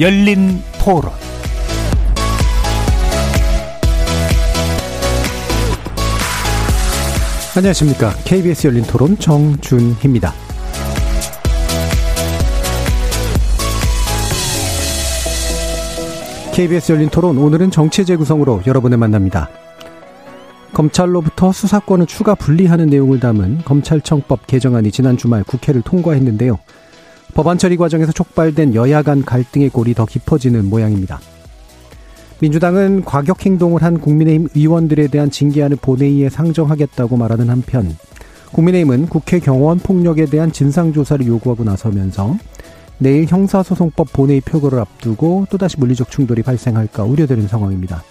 열린 토론 안녕하십니까. KBS 열린 토론 정준희입니다. KBS 열린 토론 오늘은 정치 재구성으로 여러분을 만납니다. 검찰로부터 수사권을 추가 분리하는 내용을 담은 검찰청법 개정안이 지난 주말 국회를 통과했는데요. 법안 처리 과정에서 촉발된 여야 간 갈등의 골이 더 깊어지는 모양입니다. 민주당은 과격 행동을 한 국민의힘 의원들에 대한 징계안을 본회의에 상정하겠다고 말하는 한편 국민의힘은 국회 경호원 폭력에 대한 진상조사를 요구하고 나서면서 내일 형사소송법 본회의 표결을 앞두고 또다시 물리적 충돌이 발생할까 우려되는 상황입니다.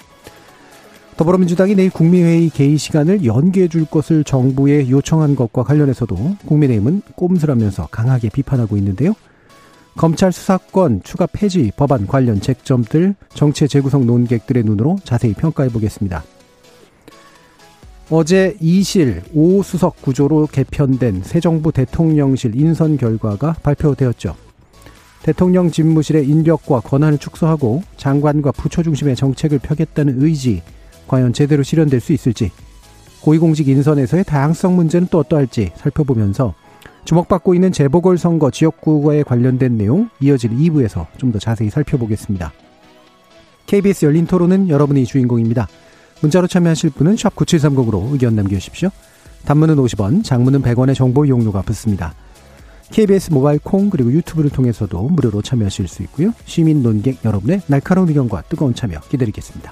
더불어민주당이 내일 국민회의 개의 시간을 연기해 줄 것을 정부에 요청한 것과 관련해서도 국민의힘은 꼼수라면서 강하게 비판하고 있는데요. 검찰 수사권 추가 폐지 법안 관련 쟁점들 정치 재구성 논객들의 눈으로 자세히 평가해 보겠습니다. 어제 2실 5수석 구조로 개편된 새 정부 대통령실 인선 결과가 발표되었죠. 대통령 집무실의 인력과 권한을 축소하고 장관과 부처 중심의 정책을 펴겠다는 의지 과연 제대로 실현될 수 있을지 고위공직 인선에서의 다양성 문제는 또 어떠할지 살펴보면서 주목받고 있는 재보궐선거 지역구에 관련된 내용 이어질 2부에서 좀 더 자세히 살펴보겠습니다. KBS 열린 토론은 여러분이 주인공입니다. 문자로 참여하실 분은 9730으로 의견 남겨주십시오. 단문은 50원, 장문은 100원의 정보 이용료가 붙습니다. KBS 모바일 콩 그리고 유튜브를 통해서도 무료로 참여하실 수 있고요. 시민 논객 여러분의 날카로운 의견과 뜨거운 참여 기다리겠습니다.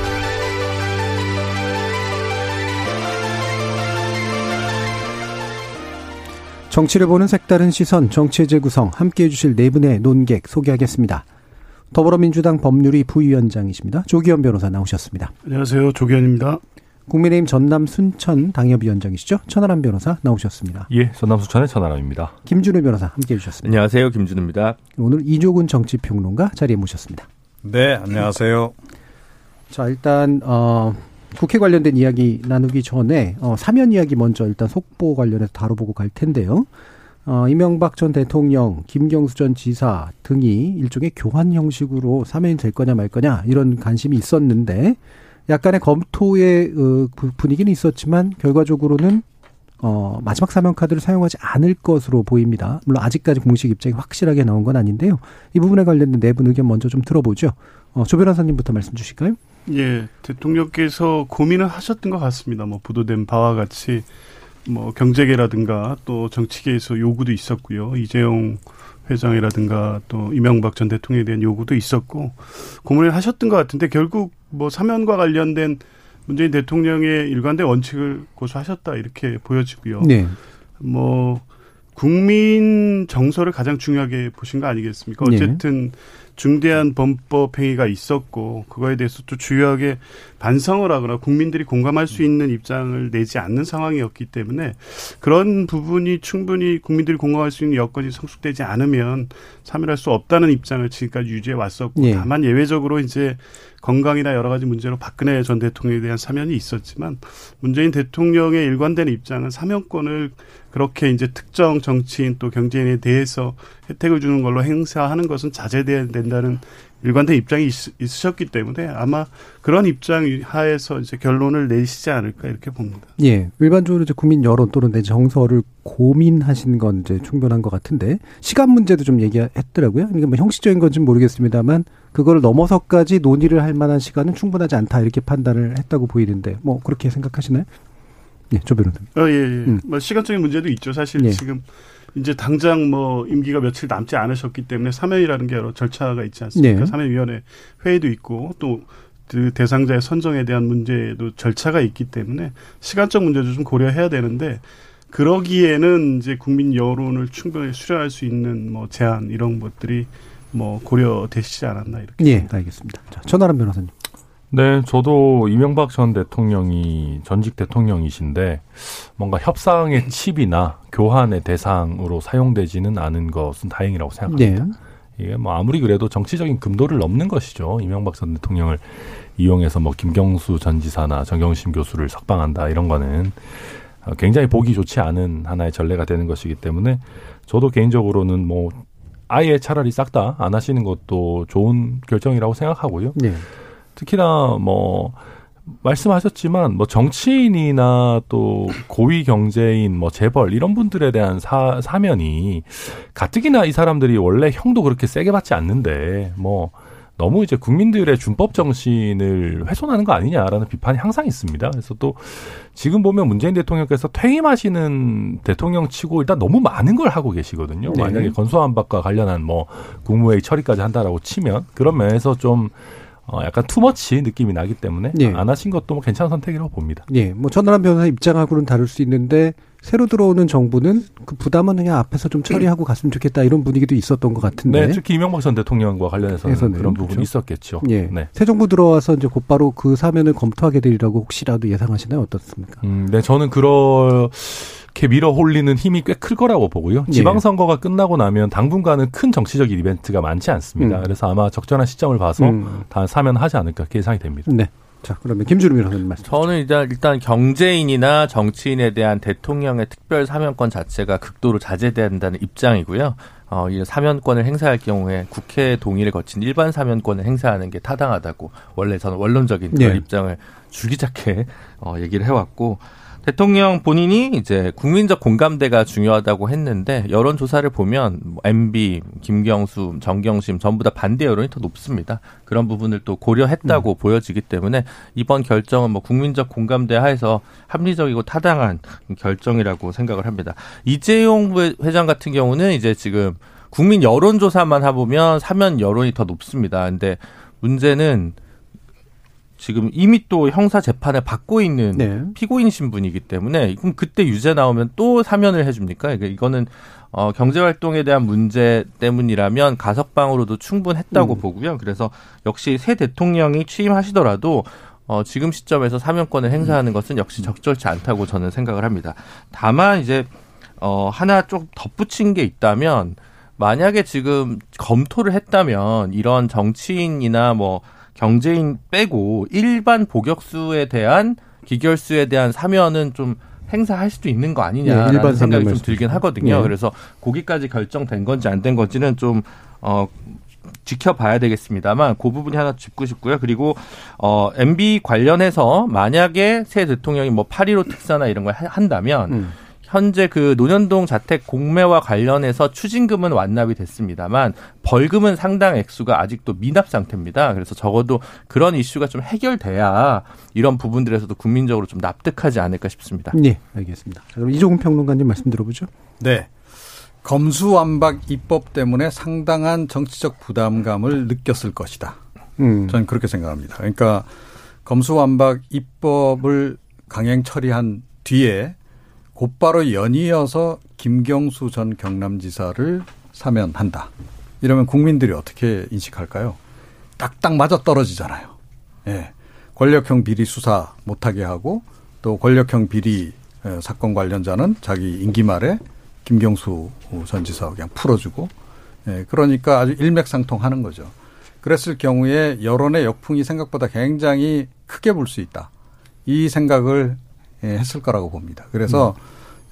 정치를 보는 색다른 시선, 정치의 재구성, 함께 해 주실 네 분의 논객 소개하겠습니다. 더불어민주당 법률위 부위원장이십니다. 조기현 변호사 나오셨습니다. 안녕하세요. 조기현입니다. 국민의힘 전남 순천 당협위원장이시죠. 천하람 변호사 나오셨습니다. 예, 전남 순천의 천하람입니다. 김준우 변호사 함께 해 주셨습니다. 안녕하세요. 김준우입니다. 오늘 이조근 정치평론가 자리에 모셨습니다. 네, 안녕하세요. 자, 일단 어 국회 관련된 이야기 나누기 전에 어 사면 이야기 먼저 일단 속보 관련해서 다뤄보고 갈 텐데요. 어, 이명박 전 대통령, 김경수 전 지사 등이 일종의 교환 형식으로 사면이 될 거냐 말 거냐 이런 관심이 있었는데 약간의 검토의 어, 분위기는 있었지만 결과적으로는 어, 마지막 사면 카드를 사용하지 않을 것으로 보입니다. 물론 아직까지 공식 입장이 확실하게 나온 건 아닌데요. 이 부분에 관련된 내부 의견 먼저 좀 들어보죠. 어, 조 변호사님부터 말씀 주실까요? 예, 대통령께서 고민을 하셨던 것 같습니다. 뭐 보도된 바와 같이 뭐 경제계라든가 또 정치계에서 요구도 있었고요. 이재용 회장이라든가 또 이명박 전 대통령에 대한 요구도 있었고 고민을 하셨던 것 같은데 결국 뭐 사면과 관련된 문재인 대통령의 일관된 원칙을 고수하셨다 이렇게 보여지고요. 네. 뭐 국민 정서를 가장 중요하게 보신 거 아니겠습니까? 네. 어쨌든 네. 중대한 범법 행위가 있었고 그거에 대해서 또 주요하게 반성을 하거나 국민들이 공감할 수 있는 입장을 내지 않는 상황이었기 때문에 그런 부분이 충분히 국민들이 공감할 수 있는 여건이 성숙되지 않으면 참여할 수 없다는 입장을 지금까지 유지해 왔었고 예. 다만 예외적으로 이제 건강이나 여러 가지 문제로 박근혜 전 대통령에 대한 사면이 있었지만 문재인 대통령의 일관된 입장은 사면권을 그렇게 이제 특정 정치인 또 경제인에 대해서 혜택을 주는 걸로 행사하는 것은 자제돼야 된다 는 일관된 입장이 있, 으셨기 때문에 아마 그런 입장 하에서 이제 결론을 내시지 않을까 이렇게 봅니다. 예. 일반적으로 이제 국민 여론 또는 내 정서를 고민하신 건 이제 충분한 것 같은데 시간 문제도 좀 얘기했더라고요. 그러니까 뭐 형식적인 건지는 모르겠습니다만 그거를 넘어서까지 논의를 할 만한 시간은 충분하지 않다 이렇게 판단을 했다고 보이는데 뭐 그렇게 생각하시나요? 예, 조 변호사님. 어, 예, 예. 음. 뭐 시간적인 문제도 있죠. 사실 예. 지금 이제 당장 뭐 임기가 며칠 남지 않으셨기 때문에 사면이라는 게 여러 절차가 있지 않습니까? 네. 사면위원회 회의도 있고 또 그 대상자의 선정에 대한 문제도 절차가 있기 때문에 시간적 문제도 좀 고려해야 되는데 그러기에는 이제 국민 여론을 충분히 수렴할 수 있는 뭐 제안 이런 것들이 뭐 고려되시지 않았나 이렇게. 예, 알겠습니다. 자, 천하람 변호사님. 네, 저도 이명박 전 대통령이 전직 대통령이신데 뭔가 협상의 칩이나 교환의 대상으로 사용되지는 않은 것은 다행이라고 생각합니다. 네. 이게 뭐 아무리 그래도 정치적인 금도를 넘는 것이죠. 이명박 전 대통령을 이용해서 뭐 김경수 전 지사나 정경심 교수를 석방한다 이런 거는 굉장히 보기 좋지 않은 하나의 전례가 되는 것이기 때문에 저도 개인적으로는 뭐 아예 차라리 싹 다 안 하시는 것도 좋은 결정이라고 생각하고요. 네. 특히나 뭐 말씀하셨지만 뭐 정치인이나 또 고위 경제인 뭐 재벌 이런 분들에 대한 사, 사면이 가뜩이나 이 사람들이 원래 형도 그렇게 세게 받지 않는데 뭐 너무 이제 국민들의 준법 정신을 훼손하는 거 아니냐라는 비판이 항상 있습니다. 그래서 또 지금 보면 문재인 대통령께서 퇴임하시는 대통령 치고 일단 너무 많은 걸 하고 계시거든요. 네. 만약에 건소안박과 관련한 뭐 국무회의 처리까지 한다라고 치면 그런 면에서 좀 어, 약간 투머치 느낌이 나기 때문에 예. 안 하신 것도 뭐 괜찮은 선택이라고 봅니다. 예. 뭐 전남한 변호사 입장하고는 다를 수 있는데 새로 들어오는 정부는 그 부담은 그냥 앞에서 좀 처리하고 갔으면 좋겠다 이런 분위기도 있었던 것 같은데. 네, 특히 이명박 전 대통령과 관련해서는 그런 부분이 그렇죠? 있었겠죠. 예. 네. 새 정부 들어와서 이제 곧바로 그 사면을 검토하게 되리라고 혹시라도 예상하시나요? 어떻습니까? 음, 네, 저는 그럴 이렇게 밀어 홀리는 힘이 꽤 클 거라고 보고요. 예. 지방선거가 끝나고 나면 당분간은 큰 정치적인 이벤트가 많지 않습니다. 음. 그래서 아마 적절한 시점을 봐서 음. 다 사면 하지 않을까 예상이 됩니다. 네. 자, 그러면 김주름 위원님 말씀. 저는 일단 일단 경제인이나 정치인에 대한 대통령의 특별 사면권 자체가 극도로 자제된다는 입장이고요. 어, 이 사면권을 행사할 경우에 국회 동의를 거친 일반 사면권을 행사하는 게 타당하다고 원래 저는 원론적인 그런 네. 입장을 줄기차게 어, 얘기를 해왔고 대통령 본인이 이제 국민적 공감대가 중요하다고 했는데 여론 조사를 보면 MB, 뭐 김경수, 정경심 전부 다 반대 여론이 더 높습니다. 그런 부분을 또 고려했다고 음. 보여지기 때문에 이번 결정은 뭐 국민적 공감대 하에서 합리적이고 타당한 결정이라고 생각을 합니다. 이재용 회장 같은 경우는 이제 지금 국민 여론 조사만 해보면 사면 여론이 더 높습니다. 근데 문제는 지금 이미 또 형사 재판을 받고 있는 네. 피고인 신분이기 때문에 그럼 그때 유죄 나오면 또 사면을 해줍니까? 그러니까 이거는 어, 경제활동에 대한 문제 때문이라면 가석방으로도 충분했다고 음. 보고요. 그래서 역시 새 대통령이 취임하시더라도 어, 지금 시점에서 사면권을 행사하는 것은 역시 적절치 않다고 저는 생각을 합니다. 다만 이제 어, 하나 좀 덧붙인 게 있다면 만약에 지금 검토를 했다면 이런 정치인이나 뭐 경제인 빼고 일반 복역수에 대한 기결수에 대한 사면은 좀 행사할 수도 있는 거 아니냐라는 네, 생각이 좀 들긴 하거든요. 네. 그래서 거기까지 결정된 건지 안 된 건지는 좀 어. 지켜봐야 되겠습니다만 그 부분이 하나 짚고 싶고요. 그리고 어 MB 관련해서 만약에 새 대통령이 뭐8.15 특사나 이런 걸 한다면 음. 현재 그 노년동 자택 공매와 관련해서 추징금은 완납이 됐습니다만 벌금은 상당 액수가 아직도 미납 상태입니다. 그래서 적어도 그런 이슈가 좀 해결돼야 이런 부분들에서도 국민적으로 좀 납득하지 않을까 싶습니다. 네, 알겠습니다. 자, 그럼 이종훈 평론가님 말씀 들어보죠. 네. 검수완박 입법 때문에 상당한 정치적 부담감을 느꼈을 것이다. 음. 저는 그렇게 생각합니다. 그러니까 검수완박 입법을 강행 처리한 뒤에 곧바로 연이어서 김경수 전 경남지사를 사면한다. 이러면 국민들이 어떻게 인식할까요? 딱딱 맞아 떨어지잖아요. 예. 권력형 비리 수사 못하게 하고 또 권력형 비리 사건 관련자는 자기 임기 말에 김경수 전 지사 그냥 풀어주고 예. 그러니까 아주 일맥상통하는 거죠. 그랬을 경우에 여론의 역풍이 생각보다 굉장히 크게 불 수 있다. 이 생각을 예, 했을 거라고 봅니다. 그래서 음.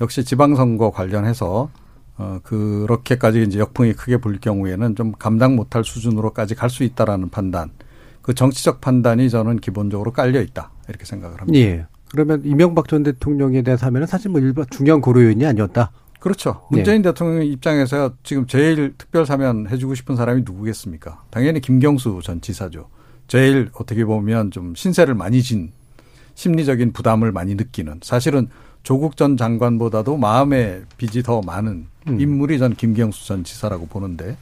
역시 지방선거 관련해서 어 그렇게까지 이제 역풍이 크게 불 경우에는 좀 감당 못할 수준으로까지 갈 수 있다라는 판단. 그 정치적 판단이 저는 기본적으로 깔려 있다 이렇게 생각을 합니다. 예. 그러면 이명박 전 대통령에 대해서 하면은 사실 뭐 일반 중요한 고려 요인이 아니었다. 그렇죠. 문재인 예. 대통령 입장에서 지금 제일 특별 사면 해주고 싶은 사람이 누구겠습니까? 당연히 김경수 전 지사죠. 제일 어떻게 보면 좀 신세를 많이 진 심리적인 부담을 많이 느끼는 사실은 조국 전 장관보다도 마음의 빚이 더 많은 음. 인물이 전 김경수 전 지사라고 보는데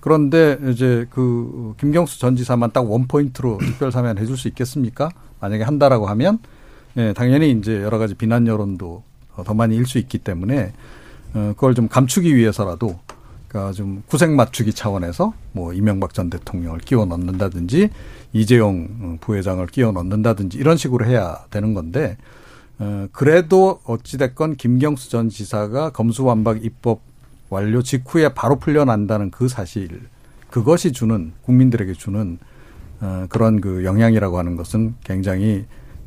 그런데 이제 그 김경수 전 지사만 딱 원 포인트로 특별 사면 해줄 수 있겠습니까? 만약에 한다라고 하면 예, 당연히 이제 여러 가지 비난 여론도 더 많이 일 수 있기 때문에 어, 그걸 좀 감추기 위해서라도 그러니까 좀 구색 맞추기 차원에서 뭐 이명박 전 대통령을 끼워 넣는다든지 이재용 부회장을 끼워 넣는다든지 이런 식으로 해야 되는 건데 어 그래도 어찌 됐건 김경수 전 지사가 검수완박 입법 완료 직후에 바로 풀려난다는 그 사실 그것이 주는 국민들에게 주는 어 그런 그 영향이라고 하는 것은 굉장히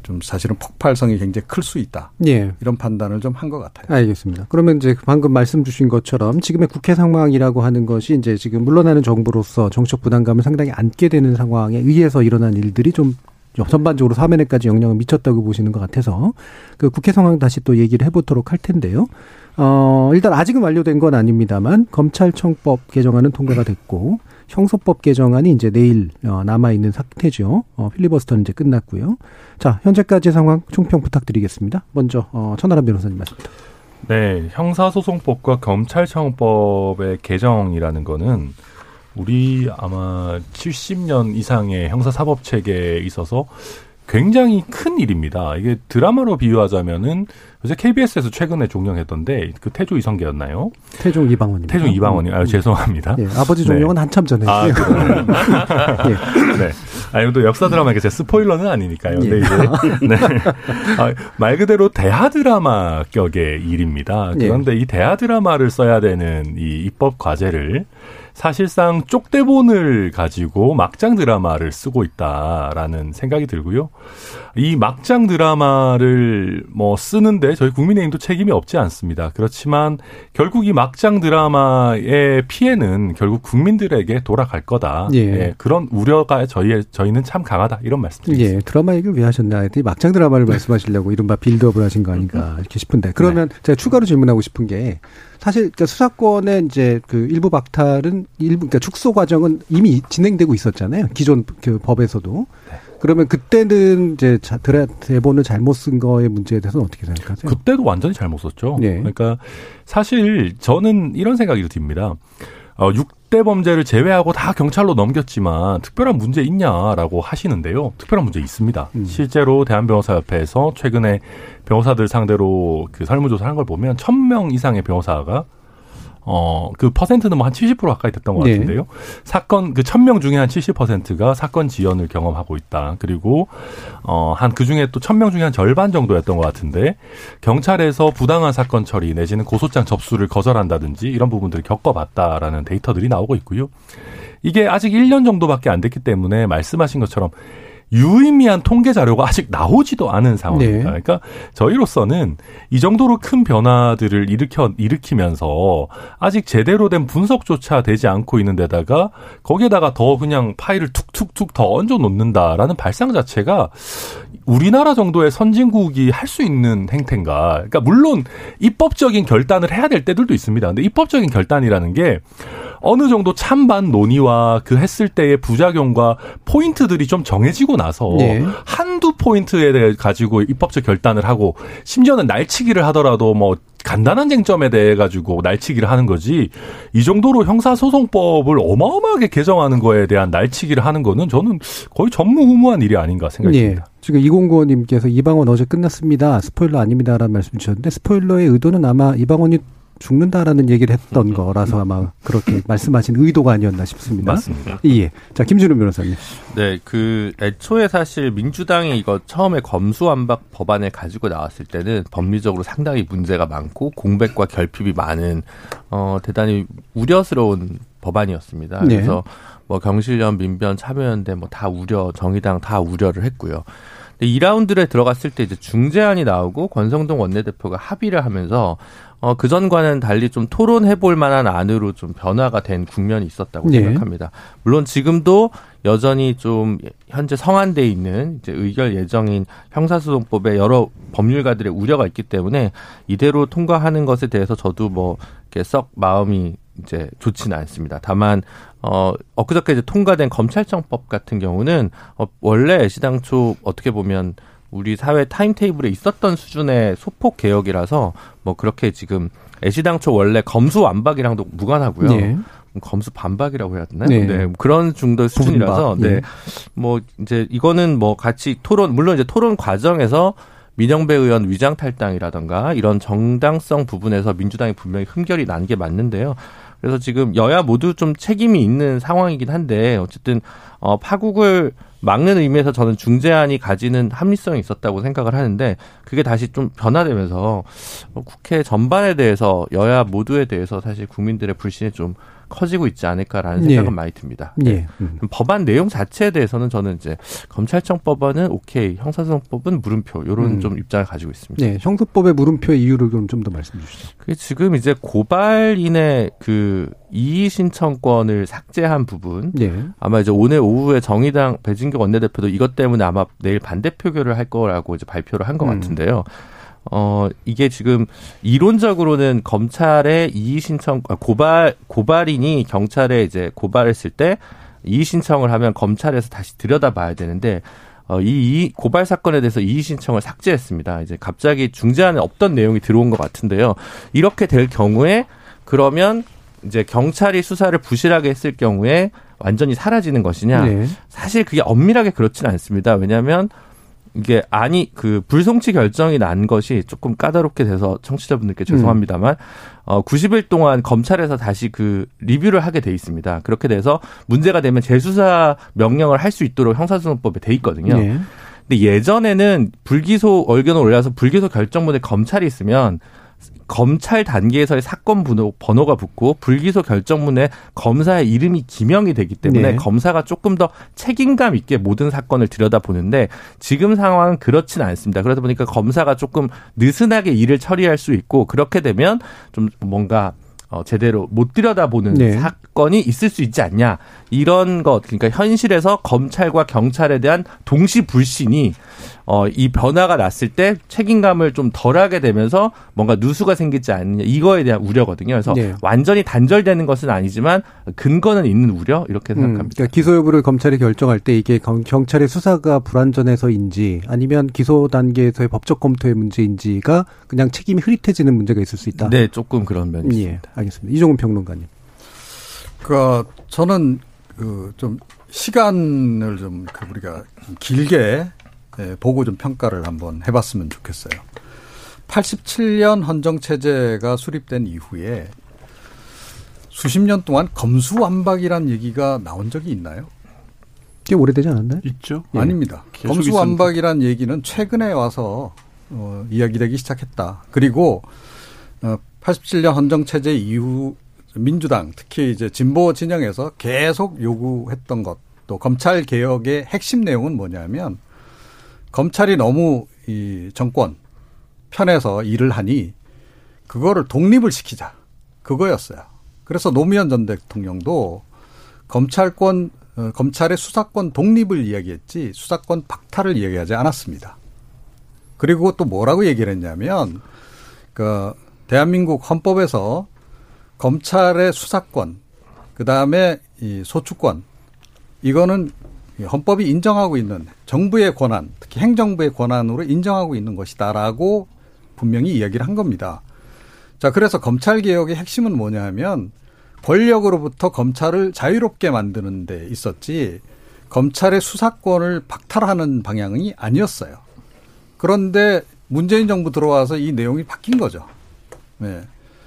좀 사실은 폭발성이 굉장히 클 수 있다. 예. 이런 판단을 좀 한 것 같아요. 알겠습니다. 그러면 이제 방금 말씀 주신 것처럼 지금의 국회 상황이라고 하는 것이 이제 지금 물러나는 정부로서 정책 부담감을 상당히 안게 되는 상황에 의해서 일어난 일들이 좀 전반적으로 사면에까지 영향을 미쳤다고 보시는 것 같아서 그 국회 상황 다시 또 얘기를 해보도록 할 텐데요. 어, 일단 아직은 완료된 건 아닙니다만 검찰청법 개정안은 통과가 됐고 형소법 개정안이 이제 내일 어, 남아 있는 상태죠. 어, 필리버스터는 이제 끝났고요. 자, 현재까지 상황 총평 부탁드리겠습니다. 먼저 어, 천하람 변호사님 말씀부터. 네, 형사소송법과 검찰청법의 개정이라는 거는 우리 아마 70년 이상의 형사사법 체계에 있어서 굉장히 큰 일입니다. 이게 드라마로 비유하자면은 요새 KBS에서 최근에 종영했던데 그 태조 이성계였나요? 태종 이방원입니다. 태종 이방원이 아 죄송합니다. 예, 아버지 종영은 네. 한참 전에 아, 했고요. 예. 네. 아니 또 역사 드라마가 제 스포일러는 아니니까요. 예. 네, 이제 네. 아, 말 그대로 대하 드라마 격의 일입니다. 예. 그런데 이 대하 드라마를 써야 되는 이 입법 과제를 사실상 쪽대본을 가지고 막장 드라마를 쓰고 있다라는 생각이 들고요. 이 막장 드라마를 뭐 쓰는데 저희 국민의힘도 책임이 없지 않습니다. 그렇지만 결국 이 막장 드라마의 피해는 결국 국민들에게 돌아갈 거다. 예. 예 그런 우려가 저희 저희는 참 강하다 이런 말씀드립니다. 예, 드라마 얘기를 왜 하셨나 했더니 막장 드라마를 말씀하시려고 이른바 빌드업을 하신 거 아닌가 이렇게 싶은데 그러면 네. 제가 추가로 질문하고 싶은 게 사실 그러니까 수사권의 이제 그 일부 박탈은 일부 그러니까 축소 과정은 이미 진행되고 있었잖아요. 기존 그 법에서도. 네. 그러면 그때는 이제 대본을 잘못 쓴 거의 문제에 대해서는 어떻게 생각하세요? 그때도 완전히 잘못 썼죠. 네. 그러니까 사실 저는 이런 생각이 듭니다. 어, 6 대 범죄를 제외하고 다 경찰로 넘겼지만 특별한 문제 있냐라고 하시는데요. 특별한 문제 있습니다. 음. 실제로 대한변호사협회에서 최근에 변호사들 상대로 그 설문조사를 한 걸 보면 1000명 이상의 변호사가 어, 그 퍼센트는 뭐 한 70% 가까이 됐던 것 네. 같은데요. 네. 사건, 그 1000명 중에 한 70%가 사건 지연을 경험하고 있다. 그리고, 어, 한 그 중에 또 1000명 중에 한 절반 정도였던 것 같은데, 경찰에서 부당한 사건 처리 내지는 고소장 접수를 거절한다든지 이런 부분들을 겪어봤다라는 데이터들이 나오고 있고요. 이게 아직 1년 정도밖에 안 됐기 때문에 말씀하신 것처럼 유의미한 통계 자료가 아직 나오지도 않은 상황입니다. 네. 그러니까 저희로서는 이 정도로 큰 변화들을 일으켜 일으키면서 아직 제대로 된 분석조차 되지 않고 있는 데다가 거기에다가 더 그냥 파일을 툭툭툭 더 얹어 놓는다라는 발상 자체가 우리나라 정도의 선진국이 할 수 있는 행태인가? 그러니까 물론 입법적인 결단을 해야 될 때들도 있습니다. 근데 입법적인 결단이라는 게 어느 정도 찬반 논의와 그 했을 때의 부작용과 포인트들이 좀 정해지고 나서 네. 한두 포인트에 대해 가지고 입법적 결단을 하고 심지어는 날치기를 하더라도 뭐 간단한 쟁점에 대해 가지고 날치기를 하는 거지 이 정도로 형사소송법을 어마어마하게 개정하는 거에 대한 날치기를 하는 거는 저는 거의 전무후무한 일이 아닌가 생각이 네. 듭니다. 지금 이공구원님께서 이방원 어제 끝났습니다. 스포일러 아닙니다라는 말씀 주셨는데 스포일러의 의도는 아마 이방원이 죽는다라는 얘기를 했던 음. 거라서 아마 그렇게 말씀하신 의도가 아니었나 싶습니다. 맞습니다. 예. 자, 김준우 변호사님. 네, 그 애초에 사실 민주당이 이거 처음에 검수완박 법안을 가지고 나왔을 때는 법리적으로 상당히 문제가 많고 공백과 결핍이 많은 어 대단히 우려스러운 법안이었습니다. 네. 그래서 뭐 경실련, 민변, 참여연대 뭐 다 우려, 정의당 다 우려를 했고요. 2라운드에 들어갔을 때 이제 중재안이 나오고 권성동 원내대표가 합의를 하면서 어, 그전과는 달리 좀 토론해 볼 만한 안으로 좀 변화가 된 국면이 있었다고 네. 생각합니다. 물론 지금도 여전히 좀 현재 성안돼 있는 이제 의결 예정인 형사소송법에 여러 법률가들의 우려가 있기 때문에 이대로 통과하는 것에 대해서 저도 뭐 이렇게 썩 마음이 이제 좋지는 않습니다. 다만 어 엊그저께 이제 통과된 검찰청법 같은 경우는 어 원래 애시당초 어떻게 보면 우리 사회 타임테이블에 있었던 수준의 소폭 개혁이라서 뭐 그렇게 지금 애시당초 원래 검수 완박이랑도 무관하고요. 네. 검수 반박이라고 해야 되나요? 네. 네. 그런 정도의 수준이라서 네. 네. 뭐 이제 이거는 뭐 같이 토론 물론 이제 토론 과정에서 민영배 의원 위장 탈당이라던가 이런 정당성 부분에서 민주당이 분명히 흠결이 난 게 맞는데요. 그래서 지금 여야 모두 좀 책임이 있는 상황이긴 한데 어쨌든 어 파국을 막는 의미에서 저는 중재안이 가지는 합리성이 있었다고 생각을 하는데 그게 다시 좀 변화되면서 국회 전반에 대해서 여야 모두에 대해서 사실 국민들의 불신이 좀 커지고 있지 않을까라는 생각은 예. 많이 듭니다. 예. 네. 음. 법안 내용 자체에 대해서는 저는 이제 검찰청 법안은 오케이, 형사소송법은 물음표 이런 음. 좀 입장을 가지고 있습니다. 네, 형사법의 물음표의 이유를 좀더 말씀해 주시죠. 그게 지금 이제 고발인의 그 이의 신청권을 삭제한 부분, 네. 아마 이제 오늘 오후에 정의당 배진경 원내대표도 이것 때문에 아마 내일 반대 표결을 할 거라고 이제 발표를 한것 음. 같은데요. 어, 이게 지금 이론적으로는 검찰의 이의 신청, 아, 고발, 고발인이 경찰에 이제 고발했을 때 이의 신청을 하면 검찰에서 다시 들여다봐야 되는데, 어, 이, 이 고발 사건에 대해서 이의 신청을 삭제했습니다. 이제 갑자기 중재안에 없던 내용이 들어온 것 같은데요. 이렇게 될 경우에 그러면 이제 경찰이 수사를 부실하게 했을 경우에 완전히 사라지는 것이냐? 네. 사실 그게 엄밀하게 그렇지는 않습니다. 왜냐하면 이게 아니 그 불송치 결정이 난 것이 조금 까다롭게 돼서 청취자분들께 죄송합니다만 어 90일 동안 검찰에서 다시 그 리뷰를 하게 돼 있습니다. 그렇게 돼서 문제가 되면 재수사 명령을 할 수 있도록 형사소송법에 돼 있거든요. 네. 근데 예전에는 불기소 의견을 올려서 불기소 결정문에 검찰이 있으면 검찰 단계에서의 사건 번호, 번호 가 붙고 불기소 결정문에 검사의 이름이 기명이 되기 때문에 네. 검사가 조금 더 책임감 있게 모든 사건을 들여다보는데 지금 상황은 그렇지는 않습니다. 그러다 보니까 검사가 조금 느슨하게 일을 처리할 수 있고 그렇게 되면 좀 뭔가 어, 제대로 못 들여다보는 네. 사 건이 있을 수 있지 않냐. 이런 것, 그러니까 현실에서 검찰과 경찰에 대한 동시 불신이 어, 이 변화가 났을 때 책임감을 좀 덜하게 되면서 뭔가 누수가 생기지 않느냐 이거에 대한 우려거든요. 그래서 네. 완전히 단절되는 것은 아니지만 근거는 있는 우려 이렇게 음, 생각합니다. 음, 그러니까 기소 여부를 검찰이 결정할 때 이게 경찰의 수사가 불완전해서인지 아니면 기소 단계에서의 법적 검토의 문제인지가 그냥 책임이 흐릿해지는 문제가 있을 수 있다. 네, 조금 그런 면이 예, 있습니다. 알겠습니다. 이종훈 평론가님. 그 저는 그 좀 시간을 좀 그 우리가 길게 예, 보고 좀 평가를 한번 해봤으면 좋겠어요. 87년 헌정 체제가 수립된 이후에 수십 년 동안 검수완박이란 얘기가 나온 적이 있나요? 꽤 오래되지 않았나요? 있죠. 예. 아닙니다. 검수완박이란 얘기는 최근에 와서 어, 이야기되기 시작했다. 그리고 어, 87년 헌정체제 이후 민주당 특히 이제 진보 진영에서 계속 요구했던 것 또 검찰 개혁의 핵심 내용은 뭐냐면 검찰이 너무 이 정권 편에서 일을 하니 그거를 독립을 시키자. 그거였어요. 그래서 노무현 전 대통령도 검찰권 어, 검찰의 수사권 독립을 이야기했지 수사권 박탈을 이야기하지 않았습니다. 그리고 또 뭐라고 얘기를 했냐면 그 대한민국 헌법에서 검찰의 수사권 그 다음에 이 소추권 이거는 헌법이 인정하고 있는 정부의 권한, 특히 행정부의 권한으로 인정하고 있는 것이다라고 분명히 이야기를 한 겁니다. 자, 그래서 검찰 개혁의 핵심은 뭐냐 하면 권력으로부터 검찰을 자유롭게 만드는 데 있었지 검찰의 수사권을 박탈하는 방향이 아니었어요. 그런데 문재인 정부 들어와서 이 내용이 바뀐 거죠. 네.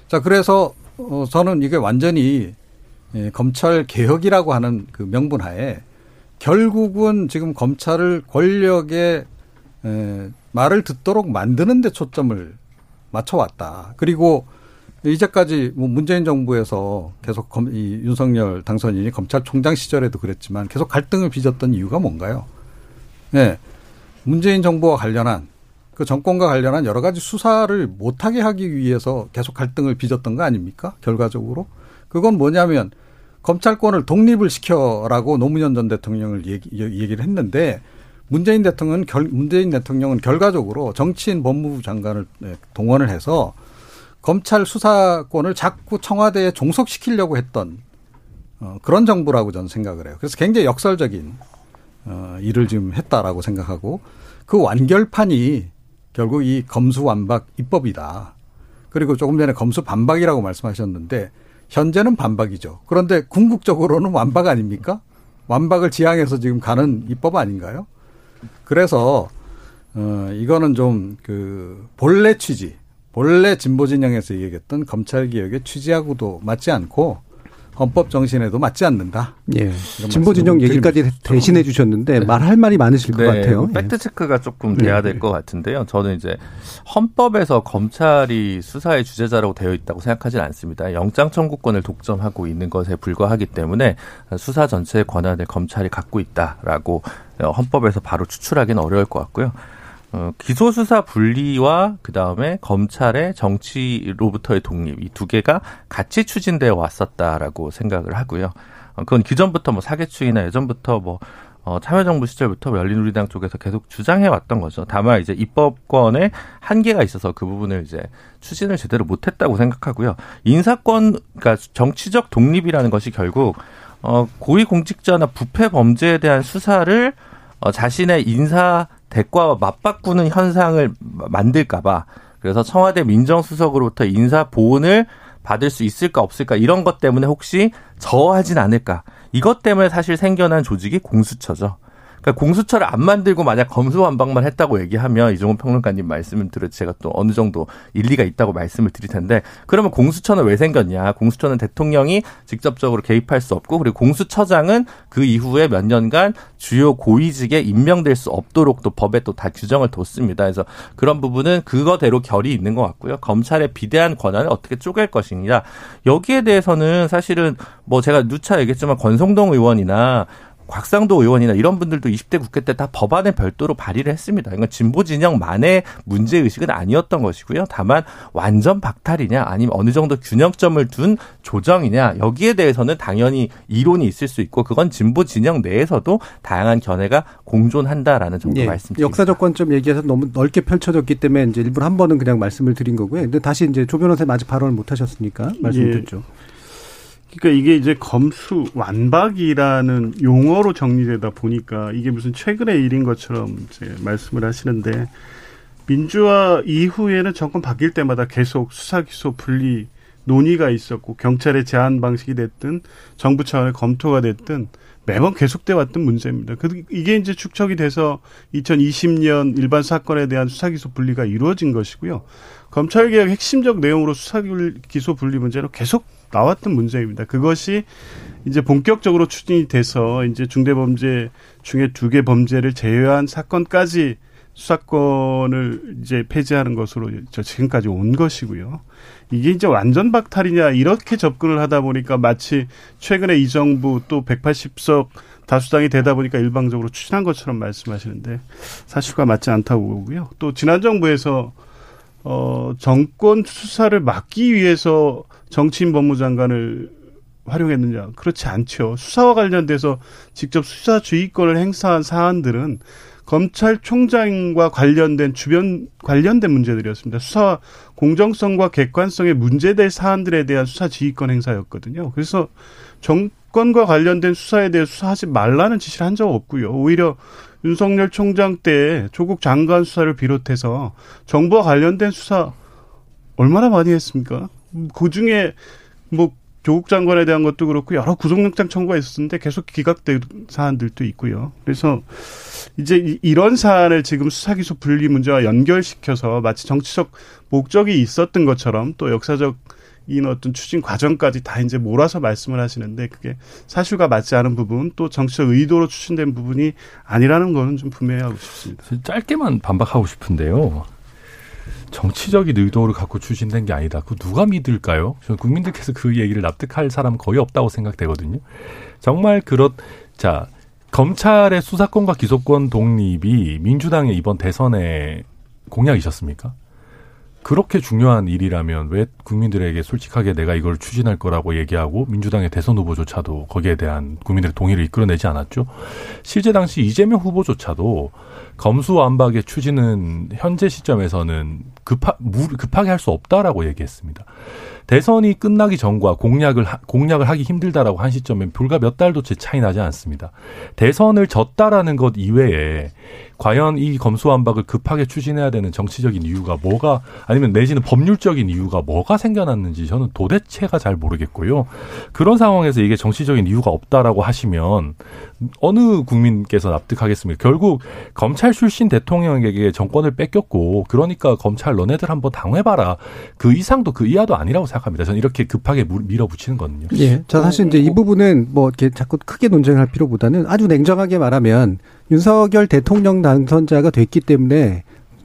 자, 그래서 어, 저는 이게 완전히 예, 검찰 개혁이라고 하는 그 명분 하에 결국은 지금 검찰을 권력의 에, 말을 듣도록 만드는 데 초점을 맞춰왔다. 그리고 이제까지 뭐 문재인 정부에서 계속 검, 이 윤석열 당선인이 검찰총장 시절에도 그랬지만 계속 갈등을 빚었던 이유가 뭔가요? 네. 문재인 정부와 관련한 그 정권과 관련한 여러 가지 수사를 못하게 하기 위해서 계속 갈등을 빚었던 거 아닙니까? 결과적으로. 그건 뭐냐면 검찰권을 독립을 시켜라고 노무현 전 대통령을 얘기, 얘기를 했는데 문재인 대통령은 결, 문재인 대통령은 결과적으로 정치인 법무부 장관을 네, 동원을 해서 검찰 수사권을 자꾸 청와대에 종속시키려고 했던 어, 그런 정부라고 저는 생각을 해요. 그래서 굉장히 역설적인 어, 일을 지금 했다라고 생각하고 그 완결판이 결국 이 검수완박 입법이다. 그리고 조금 전에 검수 반박이라고 말씀하셨는데 현재는 반박이죠. 그런데 궁극적으로는 완박 아닙니까? 완박을 지향해서 지금 가는 입법 아닌가요? 그래서 어 이거는 좀 그 본래 취지, 본래 진보 진영에서 얘기했던 검찰 개혁의 취지하고도 맞지 않고 헌법 정신에도 맞지 않는다. 예. 진보 진영 얘기까지 대신해 주셨는데 네. 말할 말이 많으실 네. 것 같아요. 예. 팩트 체크가 조금 돼야 네. 될것 같은데요. 저는 이제 헌법에서 검찰이 수사의 주재자라고 되어 있다고 생각하지는 않습니다. 영장 청구권을 독점하고 있는 것에 불과하기 때문에 수사 전체의 권한을 검찰이 갖고 있다라고 헌법에서 바로 추출하기는 어려울 것 같고요. 어, 기소수사 분리와 그 다음에 검찰의 정치로부터의 독립 이 두 개가 같이 추진되어 왔었다라고 생각을 하고요. 어, 그건 기존부터 뭐 사개추이나 예전부터 뭐 어, 참여정부 시절부터 열린우리당 쪽에서 계속 주장해 왔던 거죠. 다만 이제 입법권에 한계가 있어서 그 부분을 이제 추진을 제대로 못했다고 생각하고요. 인사권, 그러니까 정치적 독립이라는 것이 결국 어, 고위공직자나 부패 범죄에 대한 수사를 어, 자신의 인사 대과와 맞바꾸는 현상을 만들까봐 그래서 청와대 민정수석으로부터 인사 보훈을 받을 수 있을까 없을까 이런 것 때문에 혹시 저하진 않을까 이것 때문에 사실 생겨난 조직이 공수처죠. 그러니까 공수처를 안 만들고 만약 검수완박만 했다고 얘기하면 이종훈 평론가님 말씀을 들어 제가 또 어느 정도 일리가 있다고 말씀을 드릴 텐데 그러면 공수처는 왜 생겼냐? 공수처는 대통령이 직접적으로 개입할 수 없고 그리고 공수처장은 그 이후에 몇 년간 주요 고위직에 임명될 수 없도록 또 법에 또 다 규정을 뒀습니다. 그래서 그런 부분은 그거대로 결이 있는 것 같고요. 검찰의 비대한 권한을 어떻게 쪼갤 것이냐 여기에 대해서는 사실은 뭐 제가 누차 얘기했지만 권성동 의원이나 곽상도 의원이나 이런 분들도 20대 국회 때 다 법안에 별도로 발의를 했습니다. 그러니까 진보 진영만의 문제 의식은 아니었던 것이고요. 다만 완전 박탈이냐 아니면 어느 정도 균형점을 둔 조정이냐 여기에 대해서는 당연히 이론이 있을 수 있고 그건 진보 진영 내에서도 다양한 견해가 공존한다라는 정도 예, 말씀드립니다. 역사적 관점 얘기해서 너무 넓게 펼쳐졌기 때문에 이제 일부러 한 번은 그냥 말씀을 드린 거고요. 근데 다시 이제 조 변호사님 아직 발언을 못 하셨으니까 말씀 드렸죠. 예. 그러니까 이게 이제 검수 완박이라는 용어로 정리되다 보니까 이게 무슨 최근의 일인 것처럼 이제 말씀을 하시는데 민주화 이후에는 정권 바뀔 때마다 계속 수사 기소 분리 논의가 있었고 경찰의 제한 방식이 됐든 정부 차원의 검토가 됐든 매번 계속돼 왔던 문제입니다. 그 이게 이제 축적이 돼서 2020년 일반 사건에 대한 수사 기소 분리가 이루어진 것이고요. 검찰 개혁 핵심적 내용으로 수사 기소 분리 문제는 계속 나왔던 문제입니다. 그것이 이제 본격적으로 추진이 돼서 이제 중대범죄 중에 두 개 범죄를 제외한 사건까지 수사권을 이제 폐지하는 것으로 저 지금까지 온 것이고요. 이게 이제 완전 박탈이냐 이렇게 접근을 하다 보니까 마치 최근에 이 정부 또 180석 다수당이 되다 보니까 일방적으로 추진한 것처럼 말씀하시는데 사실과 맞지 않다고 보고요. 또 지난 정부에서 어 정권 수사를 막기 위해서 정치인 법무장관을 활용했느냐? 그렇지 않죠. 수사와 관련돼서 직접 수사 주의권을 행사한 사안들은 검찰총장과 관련된 주변 관련된 문제들이었습니다. 수사 공정성과 객관성에 문제될 사안들에 대한 수사 지휘권 행사였거든요. 그래서 정권과 관련된 수사에 대해 수사하지 말라는 지시를 한 적 없고요. 오히려 윤석열 총장 때 조국 장관 수사를 비롯해서 정부와 관련된 수사 얼마나 많이 했습니까? 그 중에 뭐 조국 장관에 대한 것도 그렇고 여러 구속영장 청구가 있었는데 계속 기각된 사안들도 있고요. 그래서 이제 이런 사안을 지금 수사기소 분리 문제와 연결시켜서 마치 정치적 목적이 있었던 것처럼 또 역사적 이 어떤 추진 과정까지 다 이제 몰아서 말씀을 하시는데 그게 사실과 맞지 않은 부분 또 정치적 의도로 추진된 부분이 아니라는 거는 좀 분명히 하고 싶습니다. 짧게만 반박하고 싶은데요. 정치적인 의도를 갖고 추진된 게 아니다. 그 누가 믿을까요? 저는 국민들께서 그 얘기를 납득할 사람은 거의 없다고 생각되거든요. 정말 그렇 자 검찰의 수사권과 기소권 독립이 민주당의 이번 대선의 공약이셨습니까? 그렇게 중요한 일이라면 왜 국민들에게 솔직하게 내가 이걸 추진할 거라고 얘기하고 민주당의 대선 후보조차도 거기에 대한 국민들의 동의를 이끌어내지 않았죠? 실제 당시 이재명 후보조차도 검수완박의 추진은 현재 시점에서는 급하, 급하게 할 수 없다라고 얘기했습니다. 대선이 끝나기 전과 공약을 공약을 하기 힘들다라고 한 시점엔 불과 몇 달도 채 차이 나지 않습니다. 대선을 졌다라는 것 이외에 과연 이 검수완박을 급하게 추진해야 되는 정치적인 이유가 뭐가 아니면 내지는 법률적인 이유가 뭐가 생겨났는지 저는 도대체가 잘 모르겠고요. 그런 상황에서 이게 정치적인 이유가 없다라고 하시면 어느 국민께서 납득하겠습니까? 결국 검찰 검찰 출신 대통령에게 정권을 뺏겼고 그러니까 검찰 너네들 한번 당해봐라 그 이상도 그 이하도 아니라고 생각합니다. 저는 이렇게 급하게 밀어붙이는 거는요. 예. 자 사실 이제 이 부분은 뭐 이렇게 자꾸 크게 논쟁할 필요보다는 아주 냉정하게 말하면 윤석열 대통령 당선자가 됐기 때문에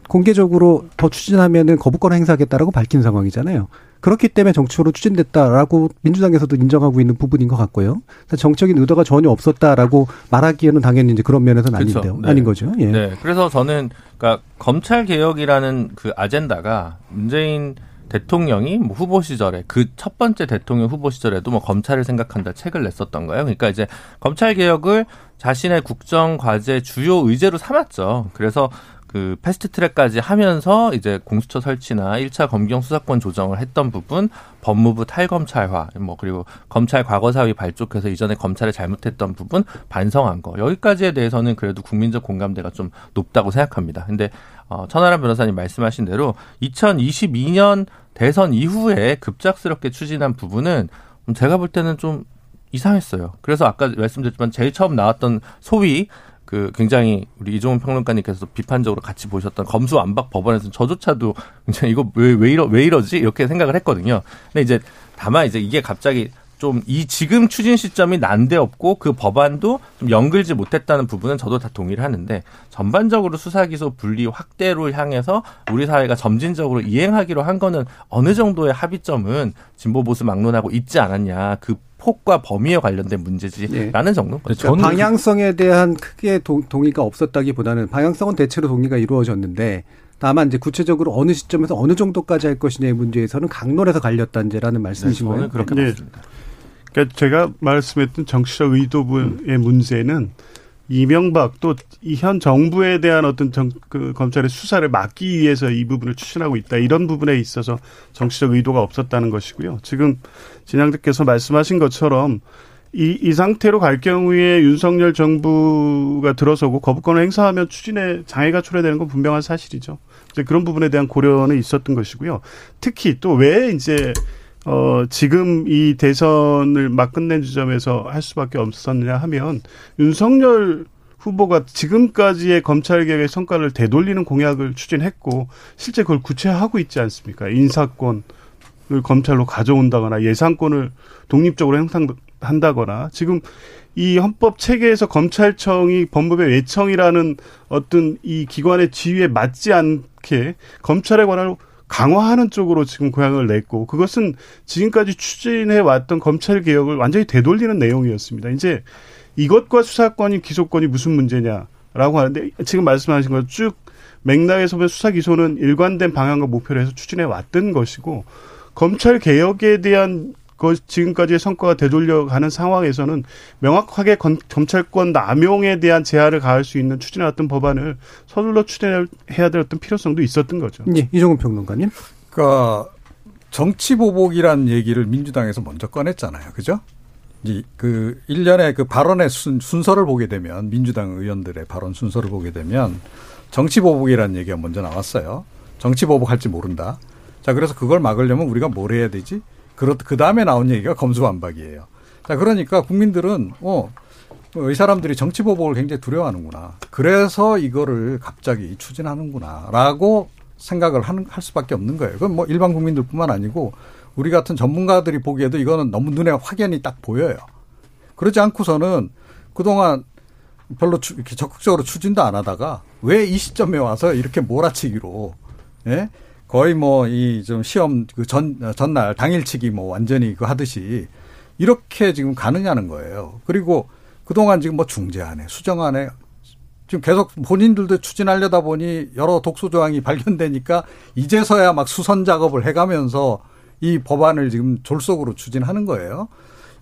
공개적으로 더 추진하면은 거부권 행사하겠다라고 밝힌 상황이잖아요. 그렇기 때문에 정치적으로 추진됐다라고 민주당에서도 인정하고 있는 부분인 것 같고요. 정적인 의도가 전혀 없었다라고 말하기에는 당연히 이제 그런 면에서는 그렇죠. 아닌데요. 네. 아닌 거죠. 예. 네. 그래서 저는 그러니까 검찰 개혁이라는 그 아젠다가 문재인 대통령이 뭐 후보 시절에 그 첫 번째 대통령 후보 시절에도 뭐 검찰을 생각한다 책을 냈었던 거예요. 그러니까 이제 검찰 개혁을 자신의 국정 과제 주요 의제로 삼았죠. 그래서 그 패스트 트랙까지 하면서 이제 공수처 설치나 1차 검경 수사권 조정을 했던 부분, 법무부 탈검찰화, 뭐 그리고 검찰 과거 사위 발족해서 이전에 검찰에 잘못했던 부분 반성한 거. 여기까지에 대해서는 그래도 국민적 공감대가 좀 높다고 생각합니다. 근데 어 천하람 변호사님 말씀하신 대로 2022년 대선 이후에 급작스럽게 추진한 부분은 제가 볼 때는 좀 이상했어요. 그래서 아까 말씀드렸지만 제일 처음 나왔던 소위 그 굉장히 우리 이종훈 평론가님께서 비판적으로 같이 보셨던 검수완박 법원에서는 저조차도 굉장히 이거 왜, 왜 이러, 왜 이러지? 이렇게 생각을 했거든요. 근데 이제 다만 이제 이게 갑자기 좀 이 지금 추진 시점이 난데없고 그 법안도 좀 연글지 못했다는 부분은 저도 다 동의를 하는데 전반적으로 수사기소 분리 확대로 향해서 우리 사회가 점진적으로 이행하기로 한 거는 어느 정도의 합의점은 진보 보수 막론하고 있지 않았냐. 그 폭과 범위에 관련된 문제지라는 네. 정도. 그렇죠. 방향성에 대한 크게 동, 의가 없었다기보다는 방향성은 대체로 동의가 이루어졌는데 다만 이제 구체적으로 어느 시점에서 어느 정도까지 할 것이냐의 문제에서는 강론에서 갈렸다제라는 말씀이신 네, 거예요. 그렇게 네. 맞습니다. 그러니까 제가 말씀했던 정치적 의도부의 문제는 이명박 또이현 정부에 대한 어떤 정, 그 검찰의 수사를 막기 위해서 이 부분을 추진하고 있다. 이런 부분에 있어서 정치적 의도가 없었다는 것이고요. 지금 진양대께서 말씀하신 것처럼 이, 이 상태로 갈 경우에 윤석열 정부가 들어서고 거부권을 행사하면 추진에 장애가 초래되는 건 분명한 사실이죠. 이제 그런 부분에 대한 고려는 있었던 것이고요. 특히 또 왜 이제 어, 지금 이 대선을 막 끝낸 지점에서 할 수밖에 없었느냐 하면 윤석열 후보가 지금까지의 검찰개혁의 성과를 되돌리는 공약을 추진했고 실제 그걸 구체화하고 있지 않습니까? 인사권을 검찰로 가져온다거나 예산권을 독립적으로 행사한다거나 지금 이 헌법 체계에서 검찰청이 법무부의 외청이라는 어떤 이 기관의 지위에 맞지 않게 검찰에 관한 강화하는 쪽으로 지금 고향을 냈고 그것은 지금까지 추진해 왔던 검찰 개혁을 완전히 되돌리는 내용이었습니다. 이제 이것과 수사권이 기소권이 무슨 문제냐라고 하는데 지금 말씀하신 것 쭉 맥락에서 보면 수사 기소는 일관된 방향과 목표를 해서 추진해 왔던 것이고 검찰 개혁에 대한 그 지금까지의 성과가 되돌려가는 상황에서는 명확하게 검찰권 남용에 대한 제한을 가할 수 있는 추진해 왔던 법안을 서둘러 추진해야 될 어떤 필요성도 있었던 거죠. 네, 이종훈 평론가님. 그러니까 정치 보복이란 얘기를 민주당에서 먼저 꺼냈잖아요. 그죠? 이그 일련의 그 발언의 순, 순서를 보게 되면 민주당 의원들의 발언 순서를 보게 되면 정치 보복이라는 얘기가 먼저 나왔어요. 정치 보복할지 모른다. 자, 그래서 그걸 막으려면 우리가 뭘 해야 되지? 그렇, 그 다음에 나온 얘기가 검수완박이에요. 자, 그러니까 국민들은, 어, 이 사람들이 정치 보복을 굉장히 두려워하는구나. 그래서 이거를 갑자기 추진하는구나. 라고 생각을 하는, 할 수밖에 없는 거예요. 그건 뭐 일반 국민들 뿐만 아니고 우리 같은 전문가들이 보기에도 이거는 너무 눈에 확연히 딱 보여요. 그러지 않고서는 그동안 별로 추, 이렇게 적극적으로 추진도 안 하다가 왜 이 시점에 와서 이렇게 몰아치기로, 예? 거의 뭐 이 좀 시험 그 전 전날 당일치기 뭐 완전히 그 하듯이 이렇게 지금 가느냐는 거예요. 그리고 그동안 지금 뭐 중재안에 수정안에 지금 계속 본인들도 추진하려다 보니 여러 독소 조항이 발견되니까 이제서야 막 수선 작업을 해가면서 이 법안을 지금 졸속으로 추진하는 거예요.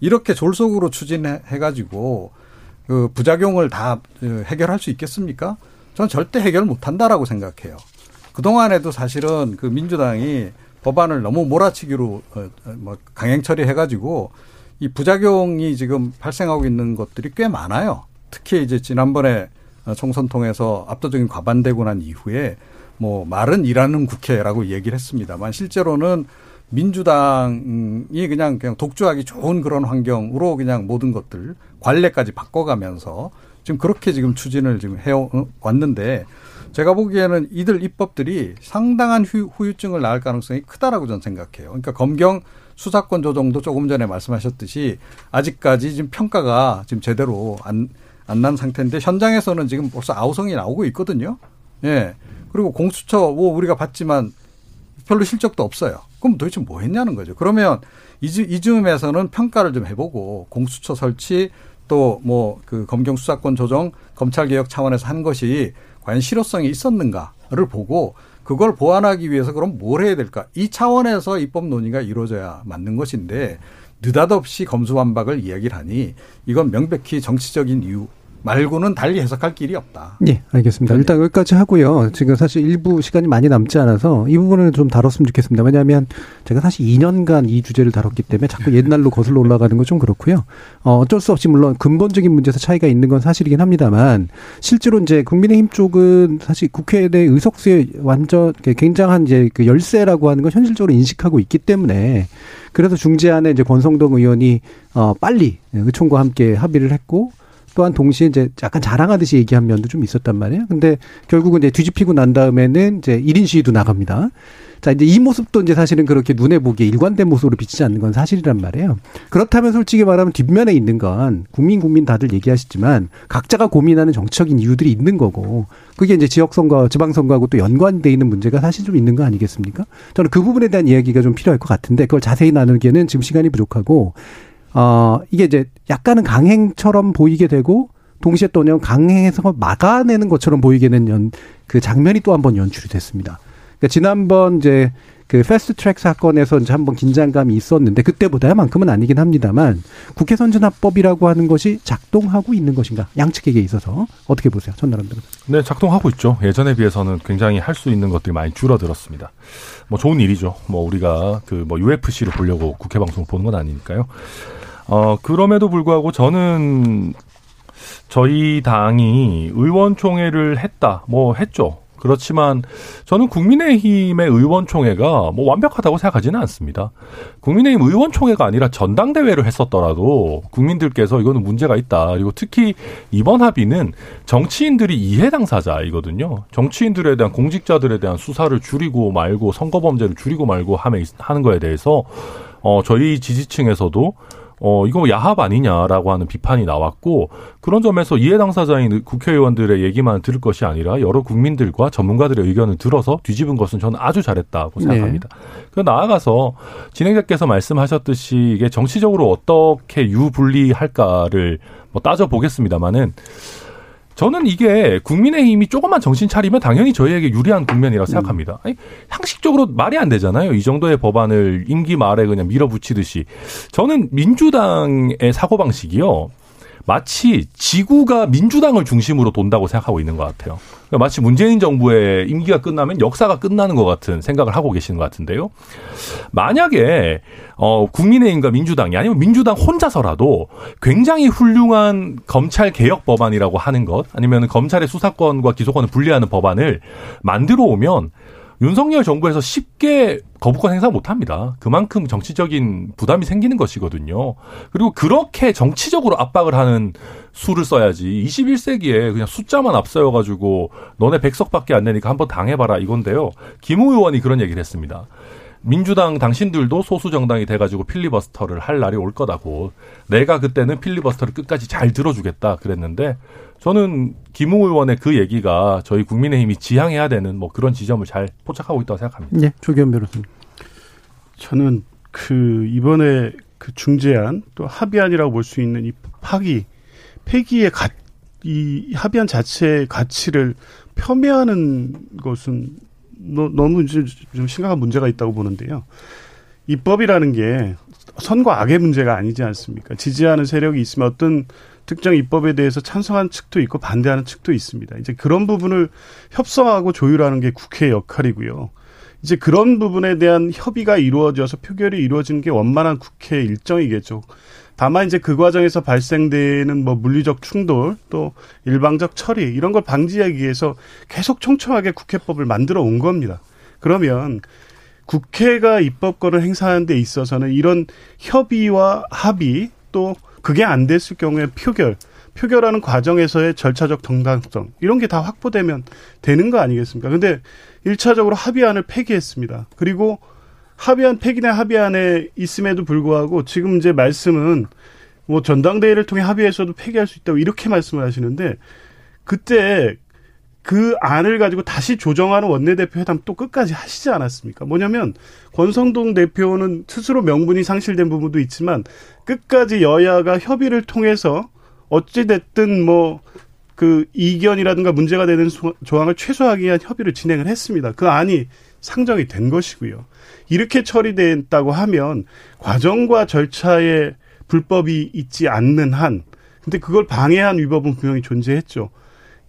이렇게 졸속으로 추진해 가지고 그 부작용을 다 해결할 수 있겠습니까? 저는 절대 해결 못 한다라고 생각해요. 그동안에도 사실은 그 민주당이 법안을 너무 몰아치기로 어, 어, 뭐 강행 처리해가지고 이 부작용이 지금 발생하고 있는 것들이 꽤 많아요. 특히 이제 지난번에 총선 통해서 압도적인 과반되고 난 이후에 뭐 말은 일하는 국회라고 얘기를 했습니다만 실제로는 민주당이 그냥 그냥 독주하기 좋은 그런 환경으로 그냥 모든 것들 관례까지 바꿔가면서 지금 그렇게 지금 추진을 지금 해 왔는데 제가 보기에는 이들 입법들이 상당한 후, 후유증을 낳을 가능성이 크다라고 저는 생각해요. 그러니까 검경 수사권 조정도 조금 전에 말씀하셨듯이 아직까지 지금 평가가 지금 제대로 안 안 난 상태인데 현장에서는 지금 벌써 아우성이 나오고 있거든요. 예. 그리고 공수처 뭐 우리가 봤지만 별로 실적도 없어요. 그럼 도대체 뭐 했냐는 거죠. 그러면 이즈음에서는 평가를 좀 해보고 공수처 설치 또 뭐 그 검경 수사권 조정 검찰 개혁 차원에서 한 것이 과연 실효성이 있었는가를 보고 그걸 보완하기 위해서 그럼 뭘 해야 될까? 이 차원에서 입법 논의가 이루어져야 맞는 것인데 느닷없이 검수완박을 이야기를 하니 이건 명백히 정치적인 이유 말고는 달리 해석할 길이 없다. 예, 알겠습니다. 네. 일단 여기까지 하고요. 지금 사실 일부 시간이 많이 남지 않아서 이 부분을 좀 다뤘으면 좋겠습니다. 왜냐하면 제가 사실 2년간 이 주제를 다뤘기 때문에 자꾸 옛날로 거슬러 올라가는 건 좀 그렇고요. 어, 어쩔 수 없이 물론 근본적인 문제에서 차이가 있는 건 사실이긴 합니다만 실제로 이제 국민의힘 쪽은 사실 국회에 대해 의석수에 완전 굉장한 이제 그 열세라고 하는 걸 현실적으로 인식하고 있기 때문에 그래서 중재안에 이제 권성동 의원이 어 빨리 의총과 함께 합의를 했고 또한 동시에 이제 약간 자랑하듯이 얘기한 면도 좀 있었단 말이에요. 근데 결국은 이제 뒤집히고 난 다음에는 이제 1인 시위도 나갑니다. 자, 이제 이 모습도 이제 사실은 그렇게 눈에 보기에 일관된 모습으로 비치지 않는 건 사실이란 말이에요. 그렇다면 솔직히 말하면 뒷면에 있는 건 국민 국민 다들 얘기하시지만 각자가 고민하는 정치적인 이유들이 있는 거고 그게 이제 지역 선거, 지방 선거하고 또 연관돼 있는 문제가 사실 좀 있는 거 아니겠습니까? 저는 그 부분에 대한 이야기가 좀 필요할 것 같은데 그걸 자세히 나누기에는 지금 시간이 부족하고 어, 이게 이제 약간은 강행처럼 보이게 되고 동시에 또 강행해서 막아내는 것처럼 보이게 되는 연, 그 장면이 또 한 번 연출이 됐습니다. 그러니까 지난번 이제 그 패스트 트랙 사건에서 이제 한번 긴장감이 있었는데 그때보다만큼은 아니긴 합니다만 국회 선진화법이라고 하는 것이 작동하고 있는 것인가 양측에게 있어서 어떻게 보세요, 전나람 변호사? 네, 작동하고 있죠. 예전에 비해서는 굉장히 할 수 있는 것들이 많이 줄어들었습니다. 뭐 좋은 일이죠. 뭐 우리가 그 뭐 UFC를 보려고 국회 방송을 보는 건 아니니까요. 어, 그럼에도 불구하고 저는 저희 당이 의원총회를 했다, 뭐 했죠. 그렇지만 저는 국민의힘의 의원총회가 뭐 완벽하다고 생각하지는 않습니다. 국민의힘 의원총회가 아니라 전당대회를 했었더라도 국민들께서 이거는 문제가 있다. 그리고 특히 이번 합의는 정치인들이 이해 당사자이거든요. 정치인들에 대한 공직자들에 대한 수사를 줄이고 말고 선거 범죄를 줄이고 말고 하는 거에 대해서 어 저희 지지층에서도 어, 이거 뭐 야합 아니냐라고 하는 비판이 나왔고 그런 점에서 이해 당사자인 국회의원들의 얘기만 들을 것이 아니라 여러 국민들과 전문가들의 의견을 들어서 뒤집은 것은 저는 아주 잘했다고 네. 생각합니다. 네. 그 나아가서 진행자께서 말씀하셨듯이 이게 정치적으로 어떻게 유불리할까를 뭐 따져 보겠습니다만은 저는 이게 국민의힘이 조금만 정신 차리면 당연히 저희에게 유리한 국면이라고 생각합니다. 아니, 상식적으로 말이 안 되잖아요. 이 정도의 법안을 임기 말에 그냥 밀어붙이듯이. 저는 민주당의 사고방식이요. 마치 지구가 민주당을 중심으로 돈다고 생각하고 있는 것 같아요. 그러니까 마치 문재인 정부의 임기가 끝나면 역사가 끝나는 것 같은 생각을 하고 계시는 것 같은데요. 만약에 어 국민의힘과 민주당이 아니면 민주당 혼자서라도 굉장히 훌륭한 검찰 개혁 법안이라고 하는 것 아니면 검찰의 수사권과 기소권을 분리하는 법안을 만들어 오면 윤석열 정부에서 쉽게 거부권 행사 못 합니다. 그만큼 정치적인 부담이 생기는 것이거든요. 그리고 그렇게 정치적으로 압박을 하는 수를 써야지 21세기에 그냥 숫자만 앞서여 가지고 너네 백석밖에 안 되니까 한번 당해봐라 이건데요. 김우 의원이 그런 얘기를 했습니다. 민주당 당신들도 소수 정당이 돼가지고 필리버스터를 할 날이 올 거다고 내가 그때는 필리버스터를 끝까지 잘 들어주겠다 그랬는데 저는 김웅 의원의 그 얘기가 저희 국민의힘이 지향해야 되는 뭐 그런 지점을 잘 포착하고 있다고 생각합니다. 네, 조기현 변호사님. 저는 그 이번에 그 중재안 또 합의안이라고 볼 수 있는 이 파기 폐기의 가, 이 합의안 자체의 가치를 폄훼하는 것은 너무 좀 심각한 문제가 있다고 보는데요. 입법이라는 게 선과 악의 문제가 아니지 않습니까? 지지하는 세력이 있으면 어떤 특정 입법에 대해서 찬성하는 측도 있고 반대하는 측도 있습니다. 이제 그런 부분을 협상하고 조율하는 게 국회의 역할이고요. 이제 그런 부분에 대한 협의가 이루어져서 표결이 이루어지는 게 원만한 국회 일정이겠죠. 다만 이제 그 과정에서 발생되는 뭐 물리적 충돌 또 일방적 처리 이런 걸 방지하기 위해서 계속 촘촘하게 국회법을 만들어 온 겁니다. 그러면 국회가 입법권을 행사하는 데 있어서는 이런 협의와 합의 또 그게 안 됐을 경우에 표결 표결하는 과정에서의 절차적 정당성 이런 게 다 확보되면 되는 거 아니겠습니까? 근데 일차적으로 합의안을 폐기했습니다. 그리고 합의안 폐기나 합의안에 있음에도 불구하고 지금 이제 말씀은 뭐 전당대회를 통해 합의해서도 폐기할 수 있다고 이렇게 말씀을 하시는데 그때 그 안을 가지고 다시 조정하는 원내대표 회담 또 끝까지 하시지 않았습니까? 뭐냐면 권성동 대표는 스스로 명분이 상실된 부분도 있지만 끝까지 여야가 협의를 통해서 어찌됐든 뭐 그 이견이라든가 문제가 되는 조항을 최소화하기 위한 협의를 진행을 했습니다. 그 안이 상정이 된 것이고요. 이렇게 처리됐다고 하면 과정과 절차에 불법이 있지 않는 한 근데 그걸 방해한 위법은 분명히 존재했죠.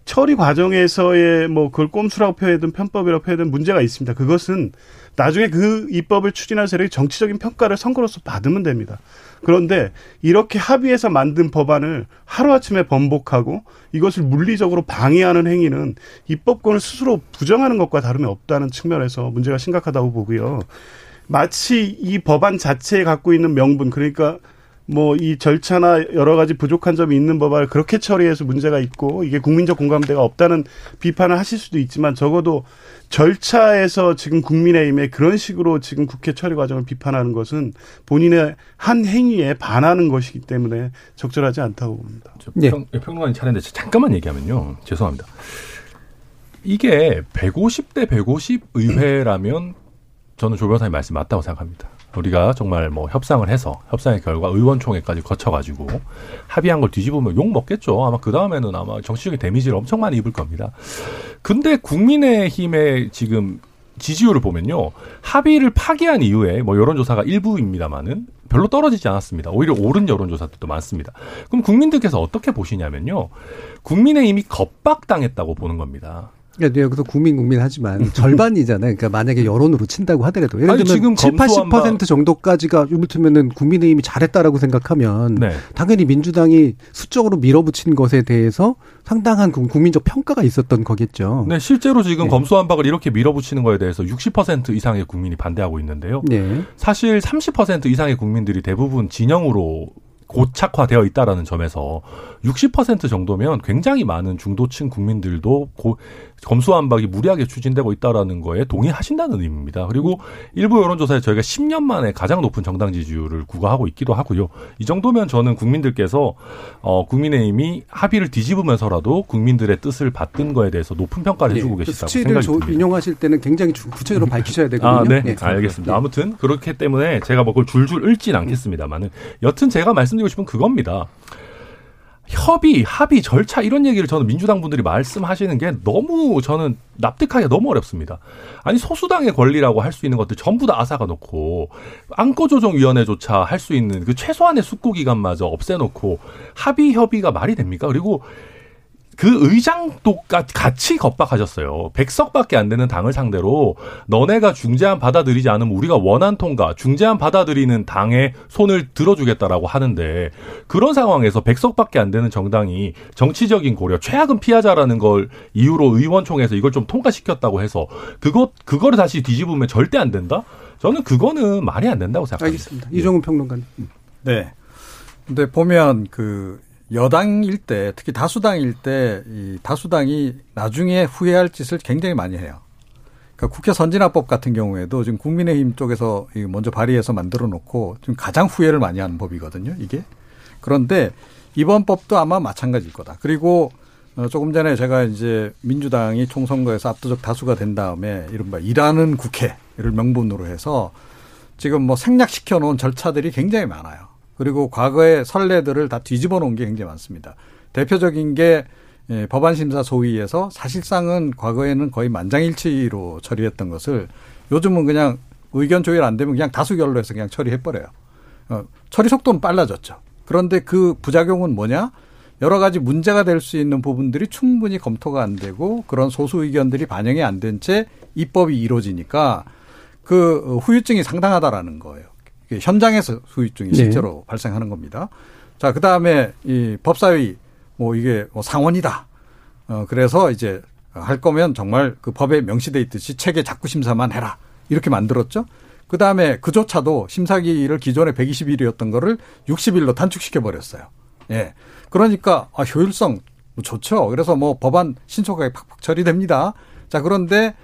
처리 과정에서의 뭐 그걸 꼼수라고 표현하든 편법이라고 표현하든 문제가 있습니다. 그것은 나중에 그 입법을 추진할 세력이 정치적인 평가를 선거로서 받으면 됩니다. 그런데 이렇게 합의해서 만든 법안을 하루아침에 번복하고 이것을 물리적으로 방해하는 행위는 입법권을 스스로 부정하는 것과 다름이 없다는 측면에서 문제가 심각하다고 보고요. 마치 이 법안 자체에 갖고 있는 명분 그러니까 뭐 이 절차나 여러 가지 부족한 점이 있는 법안을 그렇게 처리해서 문제가 있고 이게 국민적 공감대가 없다는 비판을 하실 수도 있지만 적어도 절차에서 지금 국민의힘에 그런 식으로 지금 국회 처리 과정을 비판하는 것은 본인의 한 행위에 반하는 것이기 때문에 적절하지 않다고 봅니다. 네. 평, 평론가님 차례인데 잠깐만 얘기하면요. 죄송합니다. 이게 150대 150 의회라면 저는 조 변호사님 말씀 맞다고 생각합니다. 우리가 정말 뭐 협상을 해서 협상의 결과 의원총회까지 거쳐가지고 합의한 걸 뒤집으면 욕 먹겠죠. 아마 그 다음에는 아마 정치적인 데미지를 엄청 많이 입을 겁니다. 근데 국민의힘의 지금 지지율을 보면요. 합의를 파기한 이후에 뭐 여론조사가 일부입니다만은 별로 떨어지지 않았습니다. 오히려 오른 여론조사들도 많습니다. 그럼 국민들께서 어떻게 보시냐면요. 국민의힘이 겁박당했다고 보는 겁니다. 그러니까 여기서 국민 국민 하지만 절반이잖아요. 그러니까 만약에 여론으로 친다고 하더라도 예를 들면 지금 7, 80% 정도까지가 이를테면은 국민의힘이 잘했다라고 생각하면 네. 당연히 민주당이 수적으로 밀어붙인 것에 대해서 상당한 국민적 평가가 있었던 거겠죠. 네, 실제로 지금 네. 검수완박을 이렇게 밀어붙이는 거에 대해서 60% 이상의 국민이 반대하고 있는데요. 네. 사실 30% 이상의 국민들이 대부분 진영으로 고착화되어 있다라는 점에서 60% 정도면 굉장히 많은 중도층 국민들도 고, 검수완박이 무리하게 추진되고 있다라는 거에 동의하신다는 의미입니다. 그리고 일부 여론조사에 저희가 10년 만에 가장 높은 정당 지지율을 구가하고 있기도 하고요. 이 정도면 저는 국민들께서 어, 국민의힘이 합의를 뒤집으면서라도 국민들의 뜻을 받든 거에 대해서 높은 평가를 네. 해주고 계시다고 생각이 듭니다. 인용하실 때는 굉장히 구체적으로 밝히셔야 되거든요. 아, 네. 네. 알겠습니다. 네. 아무튼 그렇기 때문에 제가 뭐 그걸 줄줄 읽진 않겠습니다만은 여튼 제가 말씀드리고 싶은 그겁니다. 협의, 합의, 절차 이런 얘기를 저는 민주당 분들이 말씀하시는 게 너무 저는 납득하기가 너무 어렵습니다. 아니 소수당의 권리라고 할 수 있는 것들 전부 다 앗아가 놓고 안건조정위원회조차 할 수 있는 그 최소한의 숙고 기간마저 없애놓고 합의 협의가 말이 됩니까? 그리고 그 의장도 같이 겁박하셨어요. 백석밖에 안 되는 당을 상대로 너네가 중재안 받아들이지 않으면 우리가 원안 통과, 중재안 받아들이는 당에 손을 들어주겠다라고 하는데 그런 상황에서 백석밖에 안 되는 정당이 정치적인 고려, 최악은 피하자라는 걸 이유로 의원총회에서 이걸 좀 통과시켰다고 해서 그것 그거를 다시 뒤집으면 절대 안 된다? 저는 그거는 말이 안 된다고 생각합니다. 알겠습니다. 이종훈 평론가님. 네. 근데 보면 그 여당일 때 특히 다수당일 때 이 다수당이 나중에 후회할 짓을 굉장히 많이 해요. 그러니까 국회 선진화법 같은 경우에도 지금 국민의힘 쪽에서 먼저 발의해서 만들어 놓고 지금 가장 후회를 많이 하는 법이거든요. 이게 그런데 이번 법도 아마 마찬가지일 거다. 그리고 어, 조금 전에 제가 이제 민주당이 총선거에서 압도적 다수가 된 다음에 이른바 일하는 국회를 명분으로 해서 지금 뭐 생략시켜 놓은 절차들이 굉장히 많아요. 그리고 과거의 선례들을 다 뒤집어 놓은 게 굉장히 많습니다. 대표적인 게 예, 법안심사 소위에서 사실상은 과거에는 거의 만장일치로 처리했던 것을 요즘은 그냥 의견 조율 안 되면 그냥 다수결로 해서 그냥 처리해버려요. 어, 처리 속도는 빨라졌죠. 그런데 그 부작용은 뭐냐? 여러 가지 문제가 될 수 있는 부분들이 충분히 검토가 안 되고 그런 소수 의견들이 반영이 안 된 채 입법이 이루어지니까 그 후유증이 상당하다라는 거예요. 현장에서 후유증이 네. 실제로 네. 발생하는 겁니다. 자, 그 다음에 이 법사위 뭐 이게 뭐 상원이다. 어, 그래서 이제 할 거면 정말 그 법에 명시돼 있듯이 체계 자꾸 심사만 해라. 이렇게 만들었죠. 그 다음에 그조차도 심사기를 기존에 120일이었던 거를 60일로 단축시켜 버렸어요. 예. 그러니까 아, 효율성 좋죠. 그래서 뭐 법안 신속하게 팍팍 처리됩니다. 자 그런데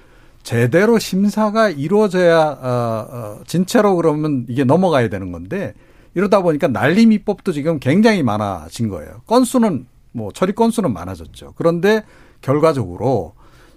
제대로 심사가 이루어져야 어, 어, 진짜로 그러면 이게 넘어가야 되는 건데 이러다 보니까 날림 입법도 지금 굉장히 많아진 거예요. 건수는 뭐 처리 건수는 많아졌죠. 그런데 결과적으로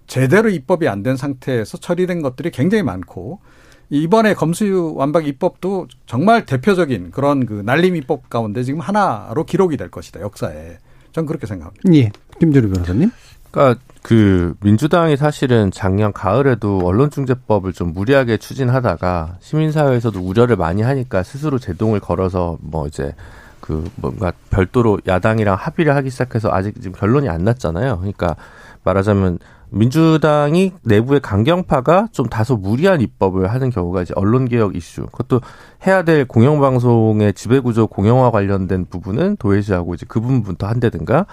제대로 입법이 안 된 상태에서 처리된 것들이 굉장히 많고 이번에 검수 완박 입법도 정말 대표적인 그런 그 날림 입법 가운데 지금 하나로 기록이 될 것이다 역사에. 전 그렇게 생각합니다. 예. 김준우 변호사님. 그러니까 그 민주당이 사실은 작년 가을에도 언론중재법을 좀 무리하게 추진하다가 시민사회에서도 우려를 많이 하니까 스스로 제동을 걸어서 뭐 이제 그 뭔가 별도로 야당이랑 합의를 하기 시작해서 아직 지금 결론이 안 났잖아요. 그러니까 말하자면 민주당이 내부의 강경파가 좀 다소 무리한 입법을 하는 경우가 이제 언론개혁 이슈. 그것도 해야 될 공영방송의 지배구조 공영화 관련된 부분은 도외시하고 이제 그 부분부터 한다든가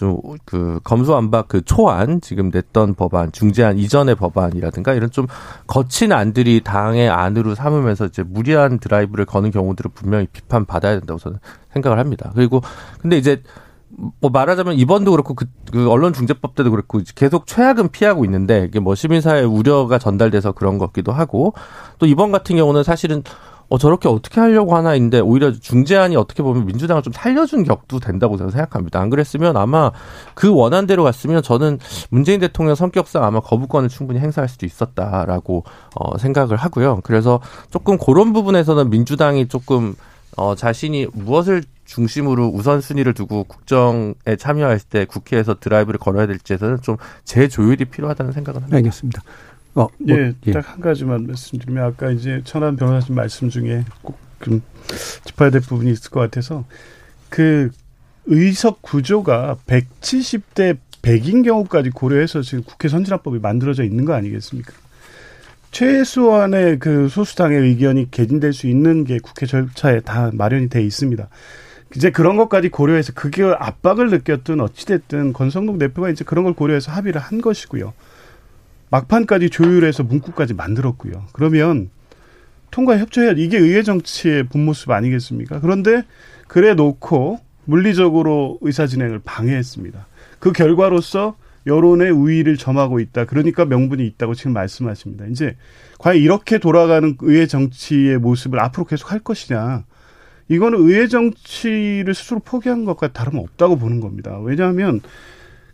좀 그 검수완박 그 초안 지금 냈던 법안 중재안 이전의 법안이라든가 이런 좀 거친 안들이 당의 안으로 삼으면서 이제 무리한 드라이브를 거는 경우들을 분명히 비판 받아야 된다고 저는 생각을 합니다. 그리고 근데 이제 뭐 말하자면 이번도 그렇고 그, 그 언론 중재법 때도 그렇고 계속 최악은 피하고 있는데 이게 뭐 시민사회 우려가 전달돼서 그런 것 같기도 하고 또 이번 같은 경우는 사실은 어 저렇게 어떻게 하려고 하나인데 오히려 중재안이 어떻게 보면 민주당을 좀 살려준 격도 된다고 저는 생각합니다. 안 그랬으면 아마 그 원안대로 갔으면 저는 문재인 대통령 성격상 아마 거부권을 충분히 행사할 수도 있었다라고 어 생각을 하고요. 그래서 조금 그런 부분에서는 민주당이 조금 어 자신이 무엇을 중심으로 우선순위를 두고 국정에 참여할 때 국회에서 드라이브를 걸어야 될지에서는 좀 재조율이 필요하다는 생각은 합니다. 알겠습니다. 어, 뭐, 예, 예. 딱 한 가지만 말씀드리면 아까 이제 천안 변호사님 말씀 중에 꼭 좀 짚어야 될 부분이 있을 것 같아서 그 의석 구조가 170대 100인 경우까지 고려해서 지금 국회 선진화법이 만들어져 있는 거 아니겠습니까? 최소한의 그 소수당의 의견이 개진될 수 있는 게 국회 절차에 다 마련이 돼 있습니다. 이제 그런 것까지 고려해서 그게 압박을 느꼈든 어찌됐든 권성동 대표가 이제 그런 걸 고려해서 합의를 한 것이고요. 막판까지 조율해서 문구까지 만들었고요. 그러면 통과 협조해야 이게 의회 정치의 본 모습 아니겠습니까? 그런데 그래 놓고 물리적으로 의사 진행을 방해했습니다. 그 결과로서 여론의 우위를 점하고 있다. 그러니까 명분이 있다고 지금 말씀하십니다. 이제 과연 이렇게 돌아가는 의회 정치의 모습을 앞으로 계속 할 것이냐. 이거는 의회 정치를 스스로 포기한 것과 다름없다고 보는 겁니다. 왜냐하면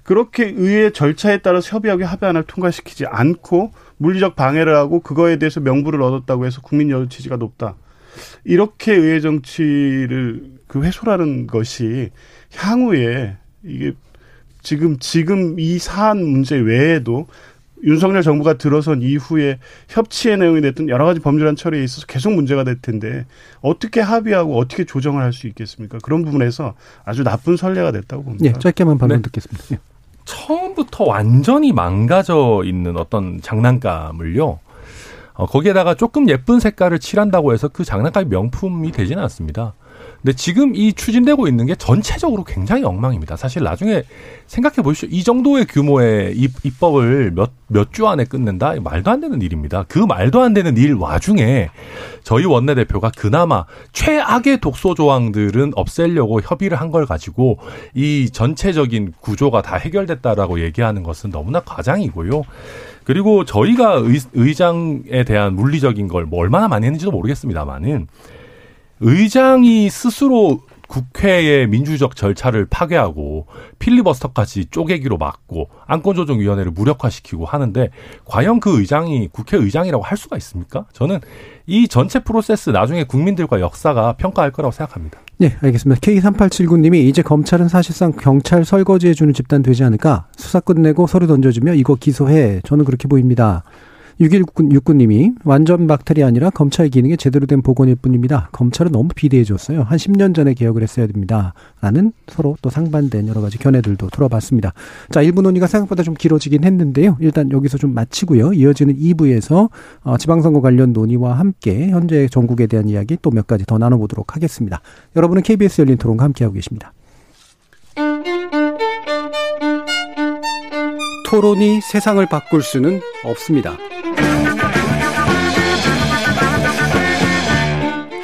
그렇게 의회 절차에 따라서 협의하게 합의안을 통과시키지 않고 물리적 방해를 하고 그거에 대해서 명분을 얻었다고 해서 국민 여론 지지가 높다. 이렇게 의회 정치를 그 훼손하는 것이 향후에 이게 지금 지금 이 사안 문제 외에도 윤석열 정부가 들어선 이후에 협치의 내용이 됐든 여러 가지 법률안 처리에 있어서 계속 문제가 될 텐데 어떻게 합의하고 어떻게 조정을 할 수 있겠습니까? 그런 부분에서 아주 나쁜 선례가 됐다고 봅니다. 예, 짧게만 반론 네. 듣겠습니다. 예. 처음부터 완전히 망가져 있는 어떤 장난감을요. 어, 거기에다가 조금 예쁜 색깔을 칠한다고 해서 그 장난감이 명품이 되지는 않습니다. 근데 지금 이 추진되고 있는 게 전체적으로 굉장히 엉망입니다. 사실 나중에 생각해 보십시오. 이 정도의 규모의 입, 법을 몇, 몇 주 안에 끝낸다? 말도 안 되는 일입니다. 그 말도 안 되는 일 와중에 저희 원내대표가 그나마 최악의 독소 조항들은 없애려고 협의를 한 걸 가지고 이 전체적인 구조가 다 해결됐다라고 얘기하는 것은 너무나 과장이고요. 그리고 저희가 의, 의장에 대한 물리적인 걸 뭐 얼마나 많이 했는지도 모르겠습니다만은 의장이 스스로 국회의 민주적 절차를 파괴하고 필리버스터까지 쪼개기로 막고 안건조정위원회를 무력화시키고 하는데 과연 그 의장이 국회의장이라고 할 수가 있습니까? 저는 이 전체 프로세스 나중에 국민들과 역사가 평가할 거라고 생각합니다. 네, 알겠습니다. K3879님이 이제 검찰은 사실상 경찰 설거지해주는 집단 되지 않을까? 수사 끝내고 서류 던져주며 이거 기소해. 저는 그렇게 보입니다. 6169님이 완전 박탈이 아니라 검찰 기능에 제대로 된 복원일 뿐입니다. 검찰은 너무 비대해졌어요. 한 10년 전에 개혁을 했어야 됩니다. 라는 서로 또 상반된 여러 가지 견해들도 들어봤습니다. 자, 1부 논의가 생각보다 좀 길어지긴 했는데요. 일단 여기서 좀 마치고요. 이어지는 2부에서 어, 지방선거 관련 논의와 함께 현재 전국에 대한 이야기 또 몇 가지 더 나눠보도록 하겠습니다. 여러분은 KBS 열린 토론과 함께하고 계십니다. 토론이 세상을 바꿀 수는 없습니다.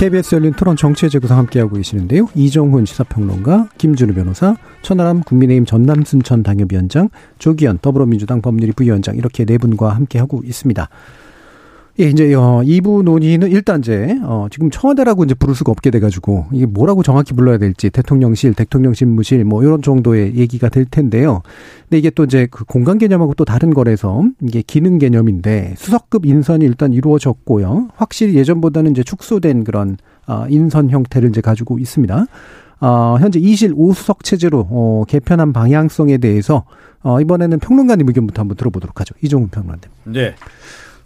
KBS 열린 토론 정치의 재구성 함께하고 계시는데요. 이종훈 시사평론가, 김준우 변호사, 천하람 국민의힘 전남순천 당협위원장, 조기현 더불어민주당 법률위 부위원장 이렇게 네 분과 함께하고 있습니다. 예, 이제 어 2부 논의는 일단 이제 어 지금 청와대라고 이제 부를 수가 없게 돼 가지고 이게 뭐라고 정확히 불러야 될지 대통령실, 대통령 집무실 뭐 이런 정도의 얘기가 될 텐데요. 근데 이게 또 이제 그 공간 개념하고 또 다른 거라서 이게 기능 개념인데 수석급 인선이 일단 이루어졌고요. 확실히 예전보다는 이제 축소된 그런 어 인선 형태를 이제 가지고 있습니다. 어, 현재 이실 5수석 체제로 어, 개편한 방향성에 대해서 어, 이번에는 평론가님 의견부터 한번 들어보도록 하죠. 이종훈 평론가님. 네.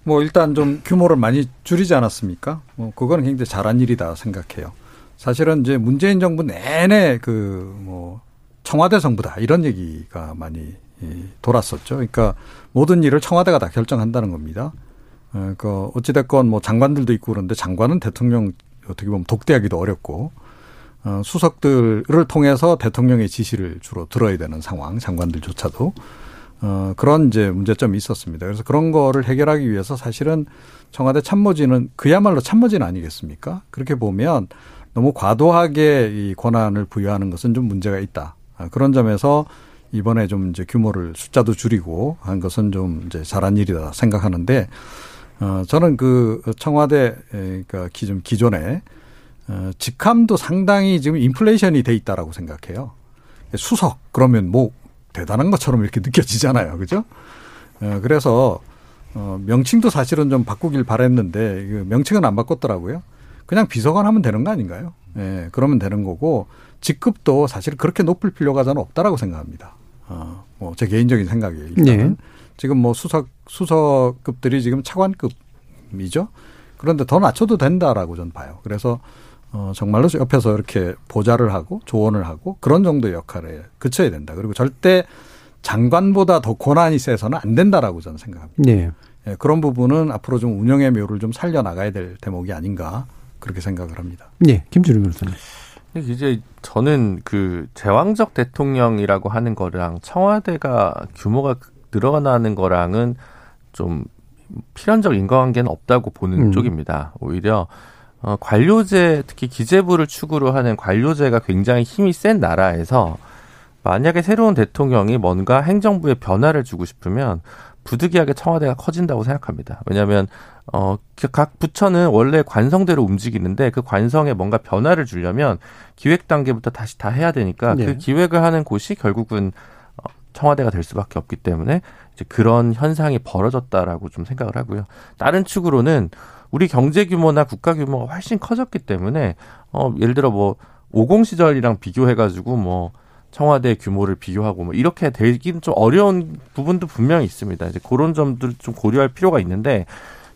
뭐 일단 좀 규모를 많이 줄이지 않았습니까? 뭐 그거는 굉장히 잘한 일이다 생각해요. 사실은 이제 문재인 정부 내내 그 뭐 청와대 정부다 이런 얘기가 많이 돌았었죠. 그러니까 모든 일을 청와대가 다 결정한다는 겁니다. 어, 그 어찌됐건 뭐 장관들도 있고 그런데 장관은 대통령 어떻게 보면 독대하기도 어렵고 어, 수석들을 통해서 대통령의 지시를 주로 들어야 되는 상황 장관들조차도 어, 그런 이제 문제점이 있었습니다. 그래서 그런 거를 해결하기 위해서 사실은 청와대 참모진은 그야말로 참모진 아니겠습니까? 그렇게 보면 너무 과도하게 이 권한을 부여하는 것은 좀 문제가 있다. 아, 그런 점에서 이번에 좀 이제 규모를 숫자도 줄이고 한 것은 좀 이제 잘한 일이다 생각하는데 어 저는 그 청와대 그러니까 기존 기존에 어 직함도 상당히 지금 인플레이션이 돼 있다라고 생각해요. 수석 그러면 뭐 대단한 것처럼 이렇게 느껴지잖아요. 그죠? 어, 그래서, 어, 명칭도 사실은 좀 바꾸길 바랬는데, 명칭은 안 바꿨더라고요. 그냥 비서관 하면 되는 거 아닌가요? 예, 그러면 되는 거고, 직급도 사실 그렇게 높을 필요가 저는 없다라고 생각합니다. 어, 뭐, 제 개인적인 생각이에요. 일단은. 네. 지금 뭐 수석, 수석급들이 지금 차관급이죠. 그런데 더 낮춰도 된다라고 저는 봐요. 그래서 어, 정말로 옆에서 이렇게 보좌를 하고 조언을 하고 그런 정도의 역할에 그쳐야 된다. 그리고 절대 장관보다 더 권한이 세서는 안 된다라고 저는 생각합니다. 네. 예, 그런 부분은 앞으로 좀 운영의 묘를 좀 살려 나가야 될 대목이 아닌가 그렇게 생각을 합니다. 네. 김준우 변호사님. 이제 저는 그 제왕적 대통령이라고 하는 거랑 청와대가 규모가 늘어나는 거랑은 좀 필연적 인과관계는 없다고 보는 음. 쪽입니다. 오히려 어, 관료제 특히 기재부를 축으로 하는 관료제가 굉장히 힘이 센 나라에서 만약에 새로운 대통령이 뭔가 행정부에 변화를 주고 싶으면 부득이하게 청와대가 커진다고 생각합니다. 왜냐하면 어, 각 부처는 원래 관성대로 움직이는데 그 관성에 뭔가 변화를 주려면 기획 단계부터 다시 다 해야 되니까 네. 그 기획을 하는 곳이 결국은 어, 청와대가 될 수밖에 없기 때문에 이제 그런 현상이 벌어졌다라고 좀 생각을 하고요. 다른 축으로는 우리 경제 규모나 국가 규모가 훨씬 커졌기 때문에 어 예를 들어 뭐 오공 시절이랑 비교해 가지고 뭐 청와대 규모를 비교하고 뭐 이렇게 되기는 좀 어려운 부분도 분명히 있습니다. 이제 그런 점들 좀 고려할 필요가 있는데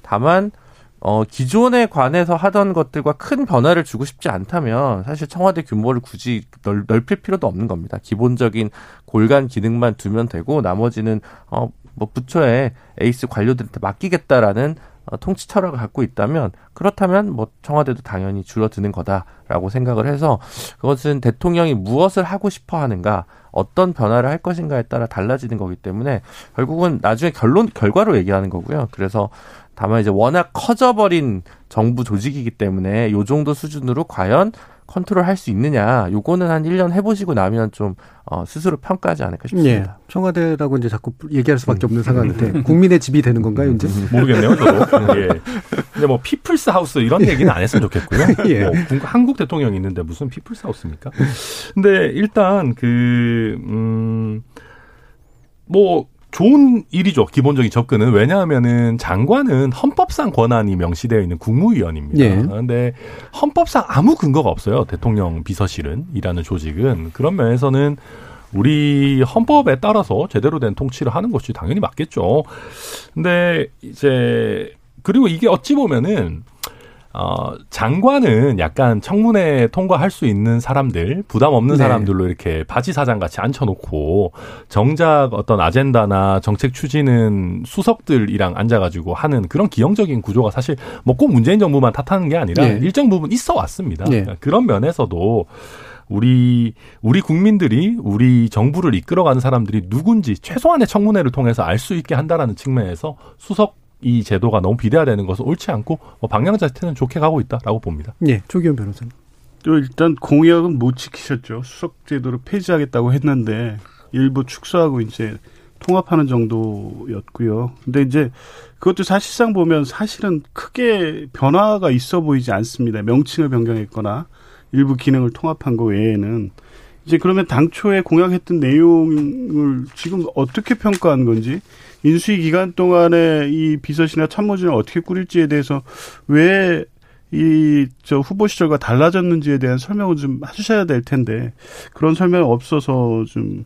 다만 어 기존에 관해서 하던 것들과 큰 변화를 주고 싶지 않다면 사실 청와대 규모를 굳이 넓, 넓힐 필요도 없는 겁니다. 기본적인 골간 기능만 두면 되고 나머지는 어뭐 부처에 에이스 관료들한테 맡기겠다라는 어, 통치 철학을 갖고 있다면 그렇다면 뭐 청와대도 당연히 줄어드는 거다라고 생각을 해서 그것은 대통령이 무엇을 하고 싶어 하는가 어떤 변화를 할 것인가에 따라 달라지는 거기 때문에 결국은 나중에 결론 결과로 얘기하는 거고요. 그래서 다만 이제 워낙 커져버린 정부 조직이기 때문에 요 정도 수준으로 과연 컨트롤 할 수 있느냐, 요거는 한 1년 해보시고 나면 좀, 어, 스스로 평가하지 않을까 싶습니다. 예. 청와대라고 이제 자꾸 얘기할 수밖에 없는 상황인데, 국민의 집이 되는 건가요, 이제? 모르겠네요, 저도. 예. 근데 뭐, 피플스 하우스 이런 얘기는 안 했으면 좋겠고요. 예. 뭐, 한국 대통령이 있는데 무슨 피플스 하우스입니까? 근데 일단, 그, 음, 뭐, 좋은 일이죠. 기본적인 접근은 왜냐하면은 장관은 헌법상 권한이 명시되어 있는 국무위원입니다. 예. 그런데 헌법상 아무 근거가 없어요. 대통령 비서실은 이라는 조직은 그런 면에서는 우리 헌법에 따라서 제대로 된 통치를 하는 것이 당연히 맞겠죠. 근데 이제 그리고 이게 어찌 보면은 어, 장관은 약간 청문회 통과할 수 있는 사람들, 부담 없는 네. 사람들로 이렇게 바지 사장 같이 앉혀놓고 정작 어떤 아젠다나 정책 추진은 수석들이랑 앉아가지고 하는 그런 기형적인 구조가 사실 뭐 꼭 문재인 정부만 탓하는 게 아니라 네. 일정 부분 있어 왔습니다. 네. 그러니까 그런 면에서도 우리 우리 국민들이 우리 정부를 이끌어가는 사람들이 누군지 최소한의 청문회를 통해서 알 수 있게 한다라는 측면에서 수석 이 제도가 너무 비대화되는 것은 옳지 않고 뭐 방향 자체는 좋게 가고 있다라고 봅니다. 예, 조기현 변호사님. 또 일단 공약은 못 지키셨죠. 수석 제도를 폐지하겠다고 했는데 일부 축소하고 이제 통합하는 정도였고요. 근데 이제 그것도 사실상 보면 사실은 크게 변화가 있어 보이지 않습니다. 명칭을 변경했거나 일부 기능을 통합한 거 외에는 이제 그러면 당초에 공약했던 내용을 지금 어떻게 평가한 건지 인수위 기간 동안에 이 비서실이나 참모진을 어떻게 꾸릴지에 대해서 왜 이 저 후보 시절과 달라졌는지에 대한 설명을 좀 해주셔야 될 텐데 그런 설명이 없어서 좀,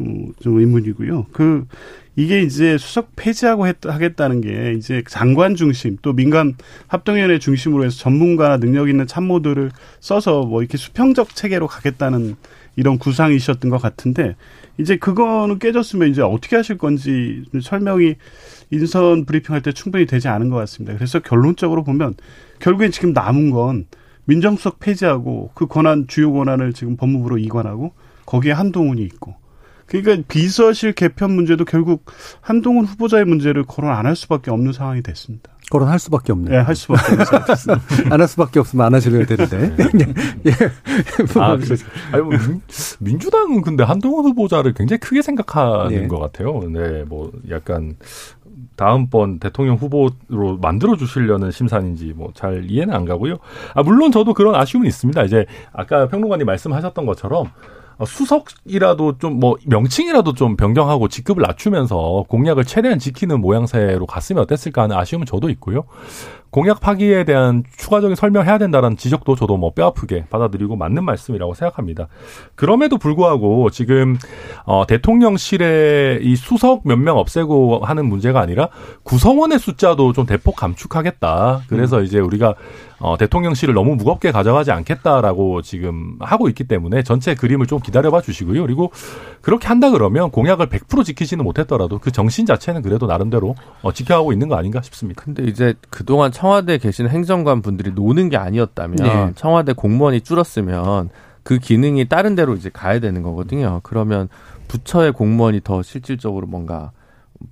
음, 좀 의문이고요. 그 이게 이제 수석 폐지하고 했, 하겠다는 게 이제 장관 중심 또 민간 합동위원회 중심으로 해서 전문가나 능력 있는 참모들을 써서 뭐 이렇게 수평적 체계로 가겠다는 이런 구상이셨던 것 같은데 이제 그거는 깨졌으면 이제 어떻게 하실 건지 설명이 인선 브리핑할 때 충분히 되지 않은 것 같습니다. 그래서 결론적으로 보면 결국엔 지금 남은 건 민정수석 폐지하고 그 권한 주요 권한을 지금 법무부로 이관하고 거기에 한동훈이 있고 그러니까 비서실 개편 문제도 결국 한동훈 후보자의 문제를 거론 안 할 수밖에 없는 상황이 됐습니다. 거론할 수밖에 없네요. 네, 할 수밖에 없어요. 안할 수밖에 없으면 안 하셔야 되는데. 예. 아, 그래서, 아니, 뭐, 민, 주당은 근데 한동훈 후보자를 굉장히 크게 생각하는 네. 것 같아요. 네, 뭐, 약간, 다음번 대통령 후보로 만들어 주시려는 심산인지 뭐 잘 이해는 안 가고요. 아, 물론 저도 그런 아쉬움은 있습니다. 이제 아까 평론가님 말씀하셨던 것처럼 어, 수석이라도 좀 뭐 명칭이라도 좀 변경하고 직급을 낮추면서 공약을 최대한 지키는 모양새로 갔으면 어땠을까 하는 아쉬움은 저도 있고요. 공약 파기에 대한 추가적인 설명해야 된다는 지적도 저도 뭐 뼈아프게 받아들이고 맞는 말씀이라고 생각합니다. 그럼에도 불구하고 지금 어 대통령실에 이 수석 몇 명 없애고 하는 문제가 아니라 구성원의 숫자도 좀 대폭 감축하겠다. 그래서 음. 이제 우리가 어, 대통령실을 너무 무겁게 가져가지 않겠다라고 지금 하고 있기 때문에 전체 그림을 좀 기다려봐 주시고요. 그리고 그렇게 한다 그러면 공약을 100% 지키지는 못했더라도 그 정신 자체는 그래도 나름대로 어, 지켜가고 있는 거 아닌가 싶습니다. 근데 이제 그동안 청와대에 계신 행정관 분들이 노는 게 아니었다면 네. 청와대 공무원이 줄었으면 그 기능이 다른 데로 이제 가야 되는 거거든요. 그러면 부처의 공무원이 더 실질적으로 뭔가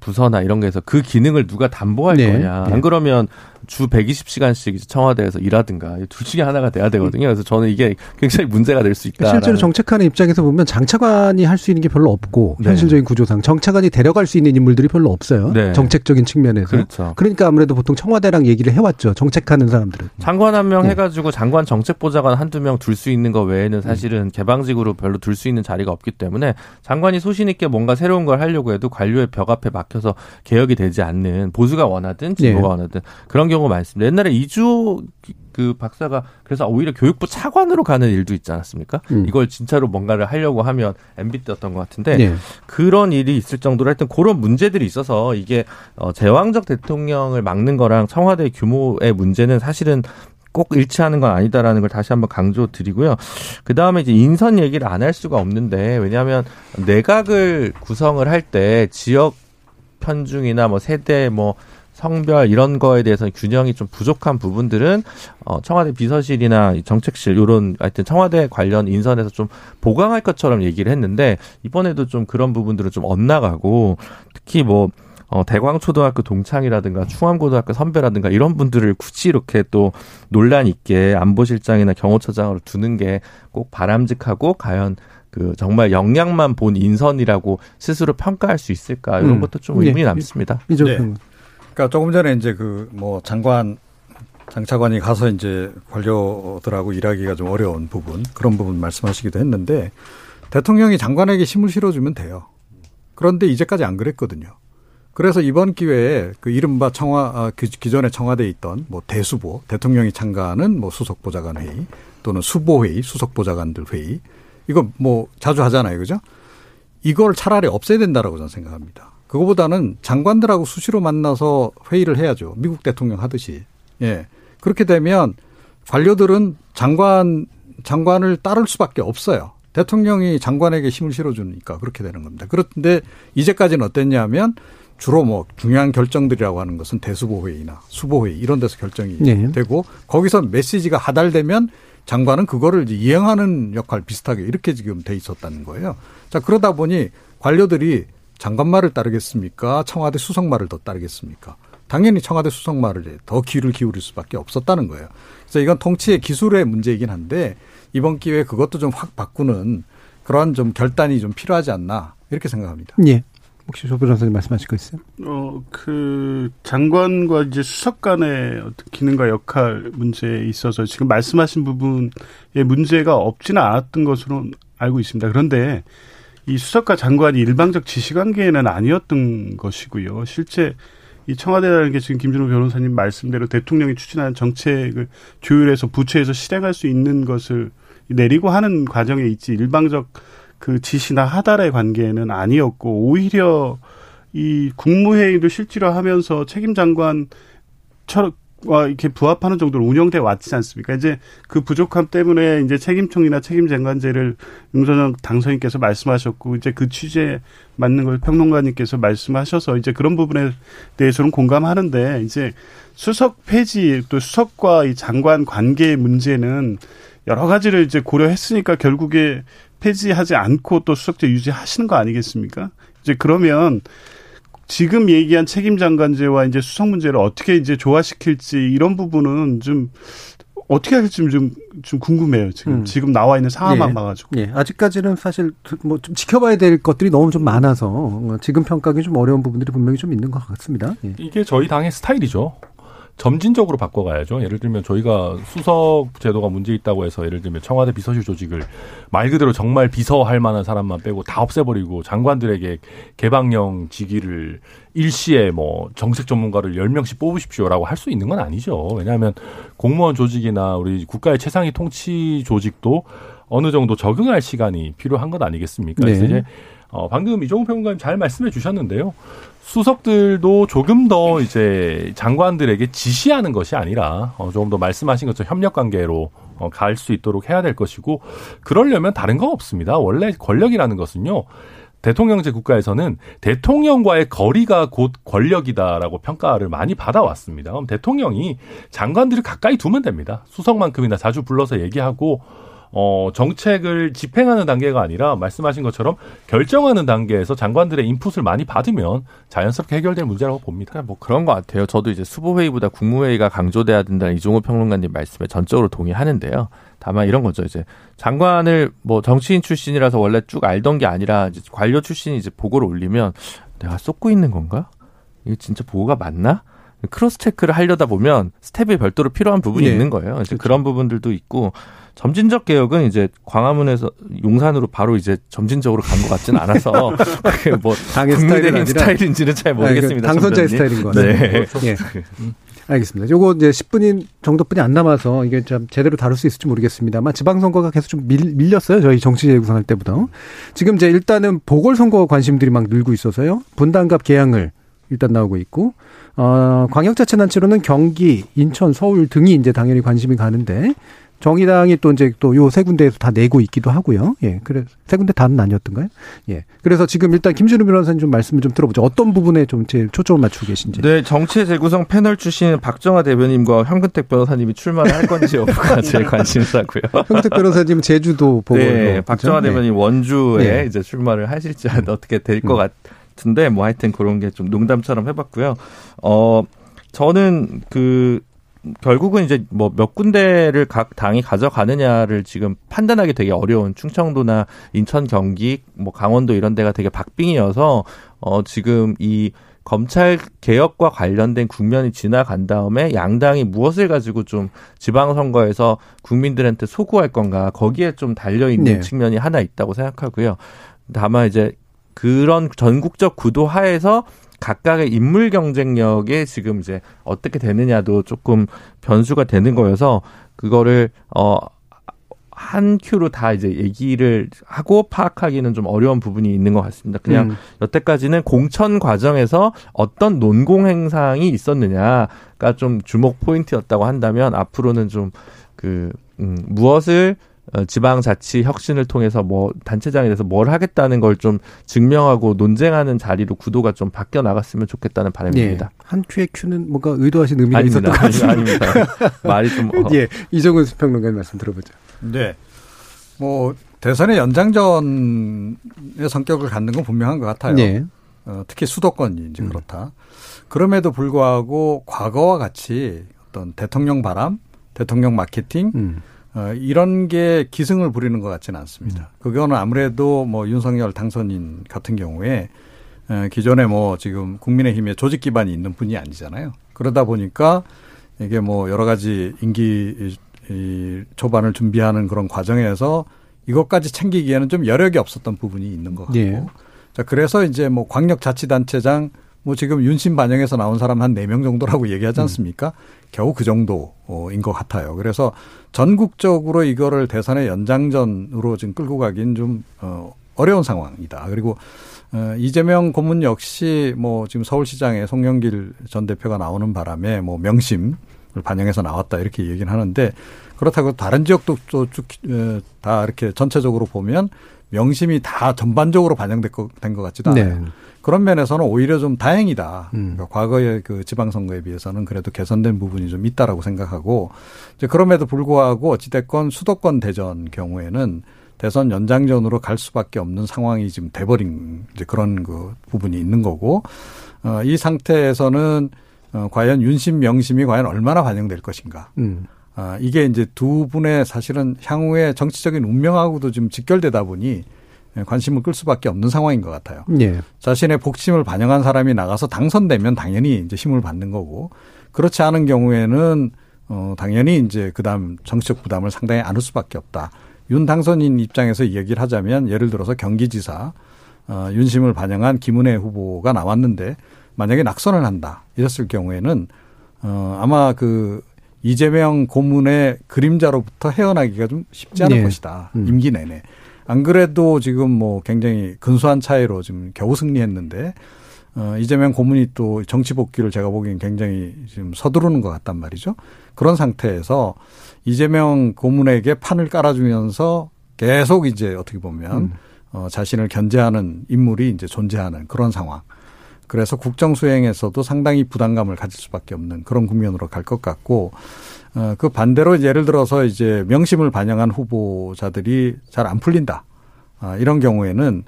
부서나 이런 게서 그 기능을 누가 담보할 네. 거냐. 안 그러면 주 120시간씩 청와대에서 일하든가 둘 중에 하나가 돼야 되거든요. 그래서 저는 이게 굉장히 문제가 될 수 있다. 실제로 정책하는 입장에서 보면 장차관이 할 수 있는 게 별로 없고 네. 현실적인 구조상 정차관이 데려갈 수 있는 인물들이 별로 없어요. 네. 정책적인 측면에서. 그렇죠. 그러니까 아무래도 보통 청와대랑 얘기를 해왔죠. 정책하는 사람들은. 장관 한명 네. 해가지고 장관 정책보좌관 한두 명 둘 수 있는 거 외에는 사실은 개방직으로 별로 둘 수 있는 자리가 없기 때문에 장관이 소신 있게 뭔가 새로운 걸 하려고 해도 관료의 벽 앞에 막혀서 개혁이 되지 않는 보수가 원하든 진보가 네. 원하든 그런 경우 많습니다. 옛날에 이주 그 박사가 그래서 오히려 교육부 차관으로 가는 일도 있지 않았습니까? 음. 이걸 진짜로 뭔가를 하려고 하면 MB 때였던 것 같은데 네. 그런 일이 있을 정도로 하여튼 그런 문제들이 있어서 이게 어 제왕적 대통령을 막는 거랑 청와대 규모의 문제는 사실은 꼭 일치하는 건 아니다라는 걸 다시 한번 강조드리고요. 그 다음에 이제 인선 얘기를 안 할 수가 없는데 왜냐하면 내각을 구성을 할 때 지역 편중이나 뭐 세대 뭐 성별 이런 거에 대해서 균형이 좀 부족한 부분들은 어 청와대 비서실이나 정책실 요런 하여튼 청와대 관련 인선에서 좀 보강할 것처럼 얘기를 했는데 이번에도 좀 그런 부분들은 좀 엇나가고 특히 뭐 어, 대광초등학교 동창이라든가 충암고등학교 선배라든가 이런 분들을 굳이 이렇게 또 논란 있게 안보실장이나 경호처장으로 두는 게 꼭 바람직하고 과연 그 정말 역량만 본 인선이라고 스스로 평가할 수 있을까 이런 음. 것도 좀 의문이 네. 남습니다. 네. 그러니까 조금 전에 이제 그 뭐 장관 장차관이 가서 이제 관료들하고 일하기가 좀 어려운 부분 그런 부분 말씀하시기도 했는데 대통령이 장관에게 힘을 실어주면 돼요. 그런데 이제까지 안 그랬거든요. 그래서 이번 기회에 그 이른바 청와 아, 그 기존에 청와대에 있던 뭐 대수보 대통령이 참가하는 뭐 수석보좌관 회의 또는 수보회의 수석보좌관들 회의 이거 뭐 자주 하잖아요, 그죠? 이걸 차라리 없애야 된다라고 저는 생각합니다. 그거보다는 장관들하고 수시로 만나서 회의를 해야죠. 미국 대통령 하듯이. 예. 그렇게 되면 관료들은 장관 장관을 따를 수밖에 없어요. 대통령이 장관에게 힘을 실어주니까 그렇게 되는 겁니다. 그런데 이제까지는 어땠냐면 주로 뭐 중요한 결정들이라고 하는 것은 대수보회의나 수보회의 이런 데서 결정이 네. 되고 거기서 메시지가 하달되면 장관은 그거를 이제 이행하는 역할 비슷하게 이렇게 지금 돼 있었다는 거예요. 자 그러다 보니 관료들이 장관 말을 따르겠습니까? 청와대 수석 말을 더 따르겠습니까? 당연히 청와대 수석 말을 더 귀를 기울일 수밖에 없었다는 거예요. 그래서 이건 통치의 기술의 문제이긴 한데 이번 기회에 그것도 좀 확 바꾸는 그러한 좀 결단이 좀 필요하지 않나 이렇게 생각합니다. 예. 혹시 조 변호사님 말씀하실 거 있어요? 어, 그 장관과 이제 수석 간의 기능과 역할 문제에 있어서 지금 말씀하신 부분에 문제가 없지는 않았던 것으로 알고 있습니다. 그런데 이 수석과 장관이 일방적 지시 관계는 아니었던 것이고요. 실제 이 청와대라는 게 지금 김준호 변호사님 말씀대로 대통령이 추진하는 정책을 조율해서 부처에서 실행할 수 있는 것을 내리고 하는 과정에 있지 일방적 그 지시나 하달의 관계는 아니었고 오히려 이 국무회의를 실질로 하면서 책임 장관 와 이렇게 부합하는 정도로 운영돼 왔지 않습니까? 이제 그 부족함 때문에 이제 책임총리나 책임장관제를 윤석열 당선인께서 말씀하셨고 이제 그 취지에 맞는 걸 평론가님께서 말씀하셔서 이제 그런 부분에 대해서는 공감하는데 이제 수석 폐지 또 수석과 이 장관 관계 문제는 여러 가지를 이제 고려했으니까 결국에 폐지하지 않고 또 수석제 유지하시는 거 아니겠습니까? 이제 그러면 지금 얘기한 책임 장관제와 이제 수석 문제를 어떻게 이제 조화시킬지 이런 부분은 좀 어떻게 할지 좀, 좀 궁금해요. 지금, 음. 지금 나와 있는 상황만 예. 봐가지고. 예. 아직까지는 사실 뭐 좀 지켜봐야 될 것들이 너무 좀 많아서 지금 평가하기 좀 어려운 부분들이 분명히 좀 있는 것 같습니다. 예. 이게 저희 당의 스타일이죠. 점진적으로 바꿔가야죠. 예를 들면 저희가 수석 제도가 문제 있다고 해서 예를 들면 청와대 비서실 조직을 말 그대로 정말 비서할 만한 사람만 빼고 다 없애버리고 장관들에게 개방령 직위를 일시에 뭐 정책 전문가를 열명씩 뽑으십시오라고 할 수 있는 건 아니죠. 왜냐하면 공무원 조직이나 우리 국가의 최상위 통치 조직도 어느 정도 적응할 시간이 필요한 것 아니겠습니까? 그래서 네. 이제 어, 방금 이종훈 평론가님 잘 말씀해 주셨는데요. 수석들도 조금 더 이제 장관들에게 지시하는 것이 아니라 어, 조금 더 말씀하신 것처럼 협력 관계로 어, 갈 수 있도록 해야 될 것이고 그러려면 다른 거 없습니다. 원래 권력이라는 것은요. 대통령제 국가에서는 대통령과의 거리가 곧 권력이다라고 평가를 많이 받아왔습니다. 그럼 대통령이 장관들을 가까이 두면 됩니다. 수석만큼이나 자주 불러서 얘기하고 어, 정책을 집행하는 단계가 아니라 말씀하신 것처럼 결정하는 단계에서 장관들의 인풋을 많이 받으면 자연스럽게 해결될 문제라고 봅니다. 뭐 그런 것 같아요. 저도 이제 수보회의보다 국무회의가 강조돼야 된다는 이종호 평론가님 말씀에 전적으로 동의하는데요. 다만 이런 거죠. 이제 장관을 뭐 정치인 출신이라서 원래 쭉 알던 게 아니라 이제 관료 출신이 이제 보고를 올리면 내가 쏟고 있는 건가? 이게 진짜 보고가 맞나? cross check를 하려다 보면 스텝이 별도로 필요한 부분이 네. 있는 거예요. 이제 그렇죠. 그런 부분들도 있고 점진적 개혁은 이제 광화문에서 용산으로 바로 이제 점진적으로 간 것 같지는 않아서 그게 뭐 당의 스타일이 스타일인지는 잘 모르겠습니다. 아니, 그 당선자의 스타일인 거 같아요. 네. 예. 알겠습니다. 요거 이제 10분이 정도뿐이 안 남아서 이게 좀 제대로 다룰 수 있을지 모르겠습니다만 지방선거가 계속 좀 밀, 밀렸어요. 저희 정치 재구성할 때보다. 지금 이제 일단은 보궐선거 관심들이 막 늘고 있어서요. 분당갑 개항을 일단 나오고 있고 어, 광역자치단체로는 경기, 인천, 서울 등이 이제 당연히 관심이 가는데 정의당이 또 이제 또 요 세 군데에서 다 내고 있기도 하고요. 예. 그래서 세 군데 다는 아니었던가요? 예. 그래서 지금 일단 김준우 변호사님 좀 말씀을 좀 들어보죠. 어떤 부분에 좀 제일 초점을 맞추고 계신지. 네, 정치 재구성 패널 출신 박정아 대변인과 현근택 변호사님이 출마를 할 건지 여부가 제일 관심사고요. 현근택 변호사님 제주도 보고 네, 박정아 네. 대변인 원주에 네. 이제 출마를 하실지 어떻게 될것 음. 같은데 뭐 하여튼 그런 게 좀 농담처럼 해봤고요. 어 저는 그 결국은 이제 뭐 몇 군데를 각 당이 가져가느냐를 지금 판단하기 되게 어려운 충청도나 인천, 경기, 뭐 강원도 이런 데가 되게 박빙이어서 어 지금 이 검찰 개혁과 관련된 국면이 지나간 다음에 양당이 무엇을 가지고 좀 지방선거에서 국민들한테 소구할 건가 거기에 좀 달려 있는 네. 측면이 하나 있다고 생각하고요. 다만 이제 그런 전국적 구도 하에서 각각의 인물 경쟁력에 지금 이제 어떻게 되느냐도 조금 변수가 되는 거여서 그거를 어 한 큐로 다 이제 얘기를 하고 파악하기는 좀 어려운 부분이 있는 것 같습니다. 그냥 음. 여태까지는 공천 과정에서 어떤 논공 행상이 있었느냐가 좀 주목 포인트였다고 한다면 앞으로는 좀그 음, 무엇을 어, 지방자치 혁신을 통해서 뭐 단체장에 대해서 뭘 하겠다는 걸 좀 증명하고 논쟁하는 자리로 구도가 좀 바뀌어 나갔으면 좋겠다는 바람입니다. 예. 한 큐의 큐는 뭔가 의도하신 의미가 아닙니다. 있었던 것 같습니다. 아닙니다. 말이 좀 어. 예, 이정은 수평론가님 말씀 들어보죠. 네. 뭐 대선의 연장전의 성격을 갖는 건 분명한 것 같아요. 네. 어, 특히 수도권이 이제 음. 그렇다. 그럼에도 불구하고 과거와 같이 어떤 대통령 바람, 대통령 마케팅 음. 어, 이런 게 기승을 부리는 것 같지는 않습니다. 음. 그거는 아무래도 뭐 윤석열 당선인 같은 경우에 어, 기존에 뭐 지금 국민의힘에 조직 기반이 있는 분이 아니잖아요. 그러다 보니까 이게 뭐 여러 가지 임기 이 초반을 준비하는 그런 과정에서 이것까지 챙기기에는 좀 여력이 없었던 부분이 있는 것 같고. 예. 자, 그래서 이제 뭐 광역자치단체장 뭐 지금 윤심 반영에서 나온 사람 한 네 명 정도라고 얘기하지 음. 않습니까? 음. 겨우 그 정도인 것 같아요. 그래서 전국적으로 이거를 대선의 연장전으로 지금 끌고 가긴 좀, 어, 어려운 상황이다. 그리고 어, 이재명 고문 역시 뭐 지금 서울시장에 송영길 전 대표가 나오는 바람에 뭐 명심 반영해서 나왔다 이렇게 얘기는 하는데 그렇다고 다른 지역도 쭉다 어, 이렇게 전체적으로 보면 명심이 다 전반적으로 반영된 것, 된것 같지도 않아요. 네. 그런 면에서는 오히려 좀 다행이다. 음. 그러니까 과거의 그 지방선거에 비해서는 그래도 개선된 부분이 좀 있다라고 생각하고 이제 그럼에도 불구하고 어찌됐건 수도권 대전 경우에는 대선 연장전으로 갈 수밖에 없는 상황이 지금 돼버린 이제 그런 그 부분이 있는 거고 어, 이 상태에서는 어, 과연 윤심 명심이 과연 얼마나 반영될 것인가. 음. 아, 이게 이제 두 분의 사실은 향후의 정치적인 운명하고도 좀 직결되다 보니 관심을 끌 수밖에 없는 상황인 것 같아요. 예. 자신의 복심을 반영한 사람이 나가서 당선되면 당연히 이제 힘을 받는 거고 그렇지 않은 경우에는 어 당연히 이제 그다음 정치적 부담을 상당히 안을 수밖에 없다. 윤 당선인 입장에서 얘기를 하자면 예를 들어서 경기지사 어 윤심을 반영한 김은혜 후보가 나왔는데 만약에 낙선을 한다 이랬을 경우에는 어 아마 그 이재명 고문의 그림자로부터 헤어나기가 좀 쉽지 않을 네. 것이다 음. 임기 내내 안 그래도 지금 뭐 굉장히 근소한 차이로 지금 겨우 승리했는데 어 이재명 고문이 또 정치 복귀를 제가 보기엔 굉장히 지금 서두르는 것 같단 말이죠 그런 상태에서 이재명 고문에게 판을 깔아주면서 계속 이제 어떻게 보면 음. 어 자신을 견제하는 인물이 이제 존재하는 그런 상황. 그래서 국정 수행에서도 상당히 부담감을 가질 수밖에 없는 그런 국면으로 갈 것 같고 어, 그 반대로 예를 들어서 이제 명심을 반영한 후보자들이 잘 안 풀린다. 아, 이런 경우에는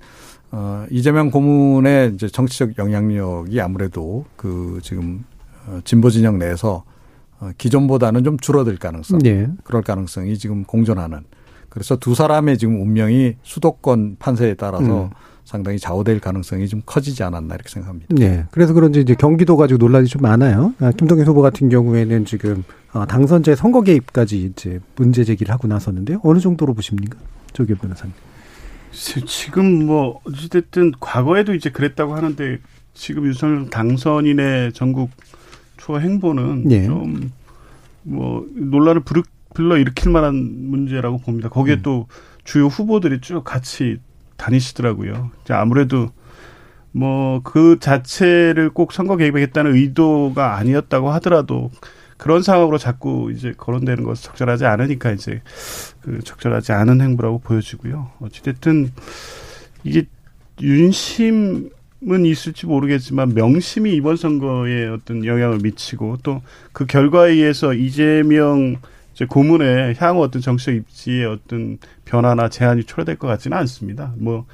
어, 이재명 고문의 이제 정치적 영향력이 아무래도 그 지금 어, 진보 진영 내에서 어, 기존보다는 좀 줄어들 가능성, 네. 그럴 가능성이 지금 공존하는. 그래서 두 사람의 지금 운명이 수도권 판세에 따라서 음. 상당히 좌우될 가능성이 좀 커지지 않았나 이렇게 생각합니다. 네. 그래서 그런지 이제 경기도 가지고 논란이 좀 많아요. 아, 김동연 후보 같은 경우에는 지금 아, 당선제 선거 개입까지 이제 문제 제기를 하고 나섰는데요. 어느 정도로 보십니까? 조기 변호사님. 지금 뭐 어찌됐든 과거에도 이제 그랬다고 하는데 지금 윤석열 당선인의 전국 투어 행보는 네. 좀뭐 논란을 불러 일으킬 만한 문제라고 봅니다. 거기에 음. 또 주요 후보들이 쭉 같이 다니시더라고요. 아무래도 뭐 그 자체를 꼭 선거 개입하겠다는 의도가 아니었다고 하더라도 그런 상황으로 자꾸 이제 거론되는 것은 적절하지 않으니까 이제 그 적절하지 않은 행보라고 보여지고요. 어찌됐든 이게 윤심은 있을지 모르겠지만 명심이 이번 선거에 어떤 영향을 미치고 또 그 결과에 의해서 이재명 이제 고문의 향후 어떤 정치적 입지의 어떤 변화나 제한이 초래될 것 같지는 않습니다. 뭐,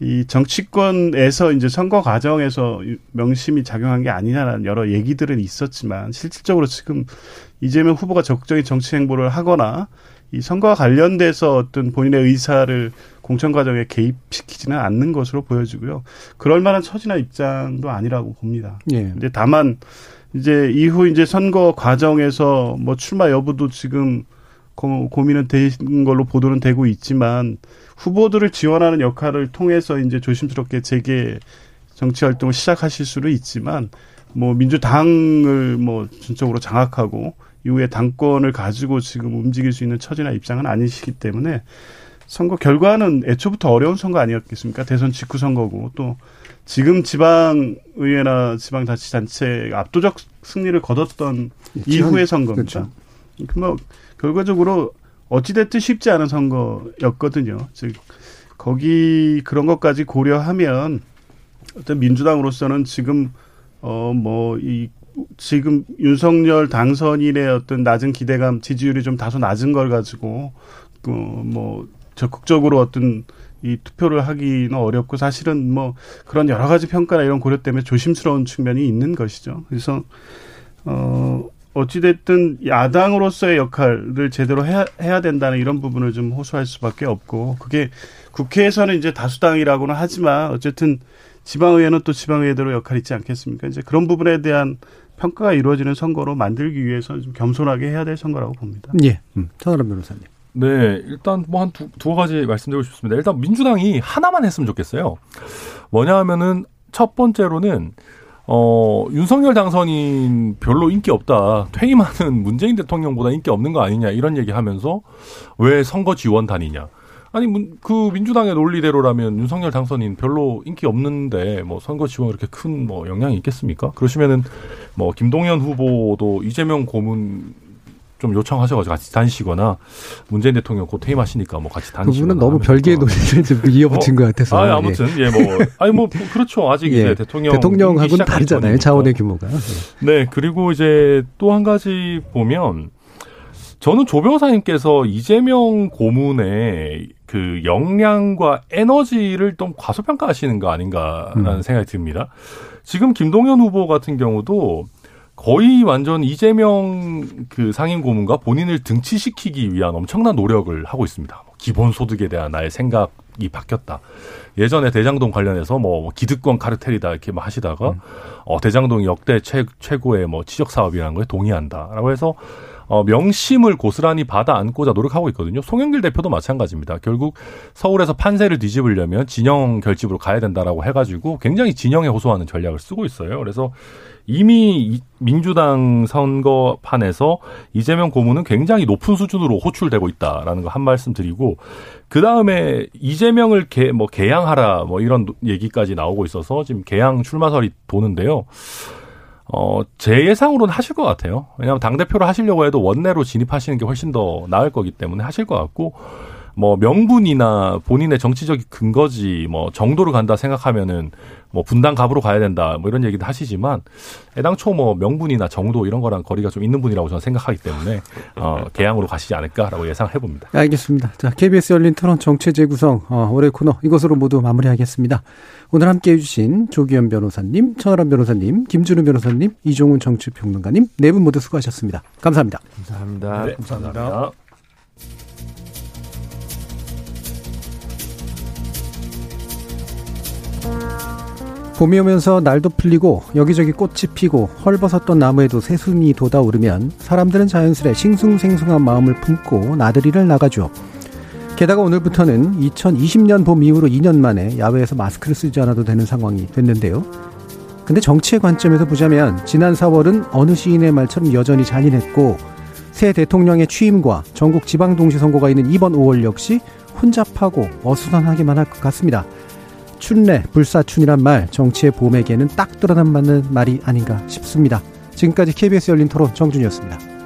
이 정치권에서 이제 선거 과정에서 명심이 작용한 게 아니냐라는 여러 얘기들은 있었지만 실질적으로 지금 이재명 후보가 적극적인 정치 행보를 하거나 이 선거와 관련돼서 어떤 본인의 의사를 공천 과정에 개입시키지는 않는 것으로 보여지고요. 그럴 만한 처지나 입장도 아니라고 봅니다. 예. 근데 다만 이제 이후 이제 선거 과정에서 뭐 출마 여부도 지금 고, 고민은 된 걸로 보도는 되고 있지만 후보들을 지원하는 역할을 통해서 이제 조심스럽게 재개 정치 활동을 시작하실 수는 있지만 뭐 민주당을 뭐 전적으로 장악하고 이후에 당권을 가지고 지금 움직일 수 있는 처지나 입장은 아니시기 때문에 선거 결과는 애초부터 어려운 선거 아니었겠습니까? 대선 직후 선거고 또 지금 지방의회나 지방자치단체가 압도적 승리를 거뒀던 이후의 선거입니다. 그렇죠. 뭐 결과적으로 어찌됐든 쉽지 않은 선거였거든요. 즉 거기 그런 것까지 고려하면 어떤 민주당으로서는 지금 어 뭐 이 지금 윤석열 당선인의 어떤 낮은 기대감 지지율이 좀 다소 낮은 걸 가지고 그뭐 적극적으로 어떤 이 투표를 하기는 어렵고 사실은 뭐 그런 여러 가지 평가나 이런 고려 때문에 조심스러운 측면이 있는 것이죠. 그래서 어 어찌됐든 야당으로서의 역할을 제대로 해야, 해야 된다는 이런 부분을 좀 호소할 수밖에 없고 그게 국회에서는 이제 다수당이라고는 하지만 어쨌든 지방의회는 또 지방의회대로 역할이 있지 않겠습니까? 이제 그런 부분에 대한 평가가 이루어지는 선거로 만들기 위해서 좀 겸손하게 해야 될 선거라고 봅니다. 예. 음, 변호사님. 네, 일단 뭐 한 두, 두 가지 말씀드리고 싶습니다. 일단 민주당이 하나만 했으면 좋겠어요. 뭐냐 하면은 첫 번째로는 어, 윤석열 당선인 별로 인기 없다. 퇴임하는 문재인 대통령보다 인기 없는 거 아니냐. 이런 얘기 하면서 왜 선거 지원단이냐. 아니, 그 민주당의 논리대로라면 윤석열 당선인 별로 인기 없는데 뭐 선거 지원 그렇게 큰 뭐 영향이 있겠습니까? 그러시면은 뭐 김동연 후보도 이재명 고문 좀 요청하셔가지고 같이 다니시거나 문재인 대통령 곧 퇴임하시니까 뭐 같이 다니시거나. 그분은 너무 별개의 논리를 좀 이어붙인 어? 것 같아서. 아, 아무튼 예, 뭐 아니 뭐 그렇죠. 아직 예. 이제 대통령 대통령하고는 다르잖아요. 자원의 규모가. 네, 그리고 이제 또 한 가지 보면 저는 조 변호사님께서 이재명 고문의 그 역량과 에너지를 좀 과소평가하시는 거 아닌가라는 음. 생각이 듭니다. 지금 김동연 후보 같은 경우도 거의 완전 이재명 그 상임 고문과 본인을 등치시키기 위한 엄청난 노력을 하고 있습니다. 뭐 기본 소득에 대한 나의 생각이 바뀌었다. 예전에 대장동 관련해서 뭐 기득권 카르텔이다 이렇게 막 하시다가 음. 어 대장동이 역대 최, 최고의 뭐 지적 사업이라는 거에 동의한다라고 해서 어, 명심을 고스란히 받아 안고자 노력하고 있거든요. 송영길 대표도 마찬가지입니다. 결국 서울에서 판세를 뒤집으려면 진영 결집으로 가야 된다라고 해가지고 굉장히 진영에 호소하는 전략을 쓰고 있어요. 그래서 이미 민주당 선거판에서 이재명 고문은 굉장히 높은 수준으로 호출되고 있다라는 거 한 말씀 드리고 그 다음에 이재명을 개, 뭐 개양하라 뭐 이런 얘기까지 나오고 있어서 지금 개양 출마설이 도는데요. 어, 제 예상으로는 하실 것 같아요. 왜냐하면 당대표를 하시려고 해도 원내로 진입하시는 게 훨씬 더 나을 거기 때문에 하실 것 같고, 뭐 명분이나 본인의 정치적인 근거지 뭐 정도로 간다 생각하면은 뭐 분당 갑으로 가야 된다 뭐 이런 얘기도 하시지만 애당초 뭐 명분이나 정도 이런 거랑 거리가 좀 있는 분이라고 저는 생각하기 때문에 어 개항으로 가시지 않을까라고 예상을 해봅니다. 알겠습니다. 자 KBS 열린 토론 정체 재구성 어, 올해 코너 이것으로 모두 마무리하겠습니다. 오늘 함께해 주신 조기현 변호사님, 천하람 변호사님, 김준우 변호사님, 이종훈 정치평론가님 네 분 모두 수고하셨습니다. 감사합니다. 감사합니다. 네, 감사합니다. 감사합니다. 봄이 오면서 날도 풀리고 여기저기 꽃이 피고 헐벗었던 나무에도 새순이 돋아오르면 사람들은 자연스레 싱숭생숭한 마음을 품고 나들이를 나가죠. 게다가 오늘부터는 2020년 봄 이후로 2년 만에 야외에서 마스크를 쓰지 않아도 되는 상황이 됐는데요. 근데 정치의 관점에서 보자면 지난 4월은 어느 시인의 말처럼 여전히 잔인했고 새 대통령의 취임과 전국 지방동시 선거가 있는 이번 5월 역시 혼잡하고 어수선하기만 할 것 같습니다. 춘례, 불사춘이란 말 정치의 봄에게는 딱 들어맞는 말이 아닌가 싶습니다. 지금까지 KBS 열린 토론 정준이었습니다.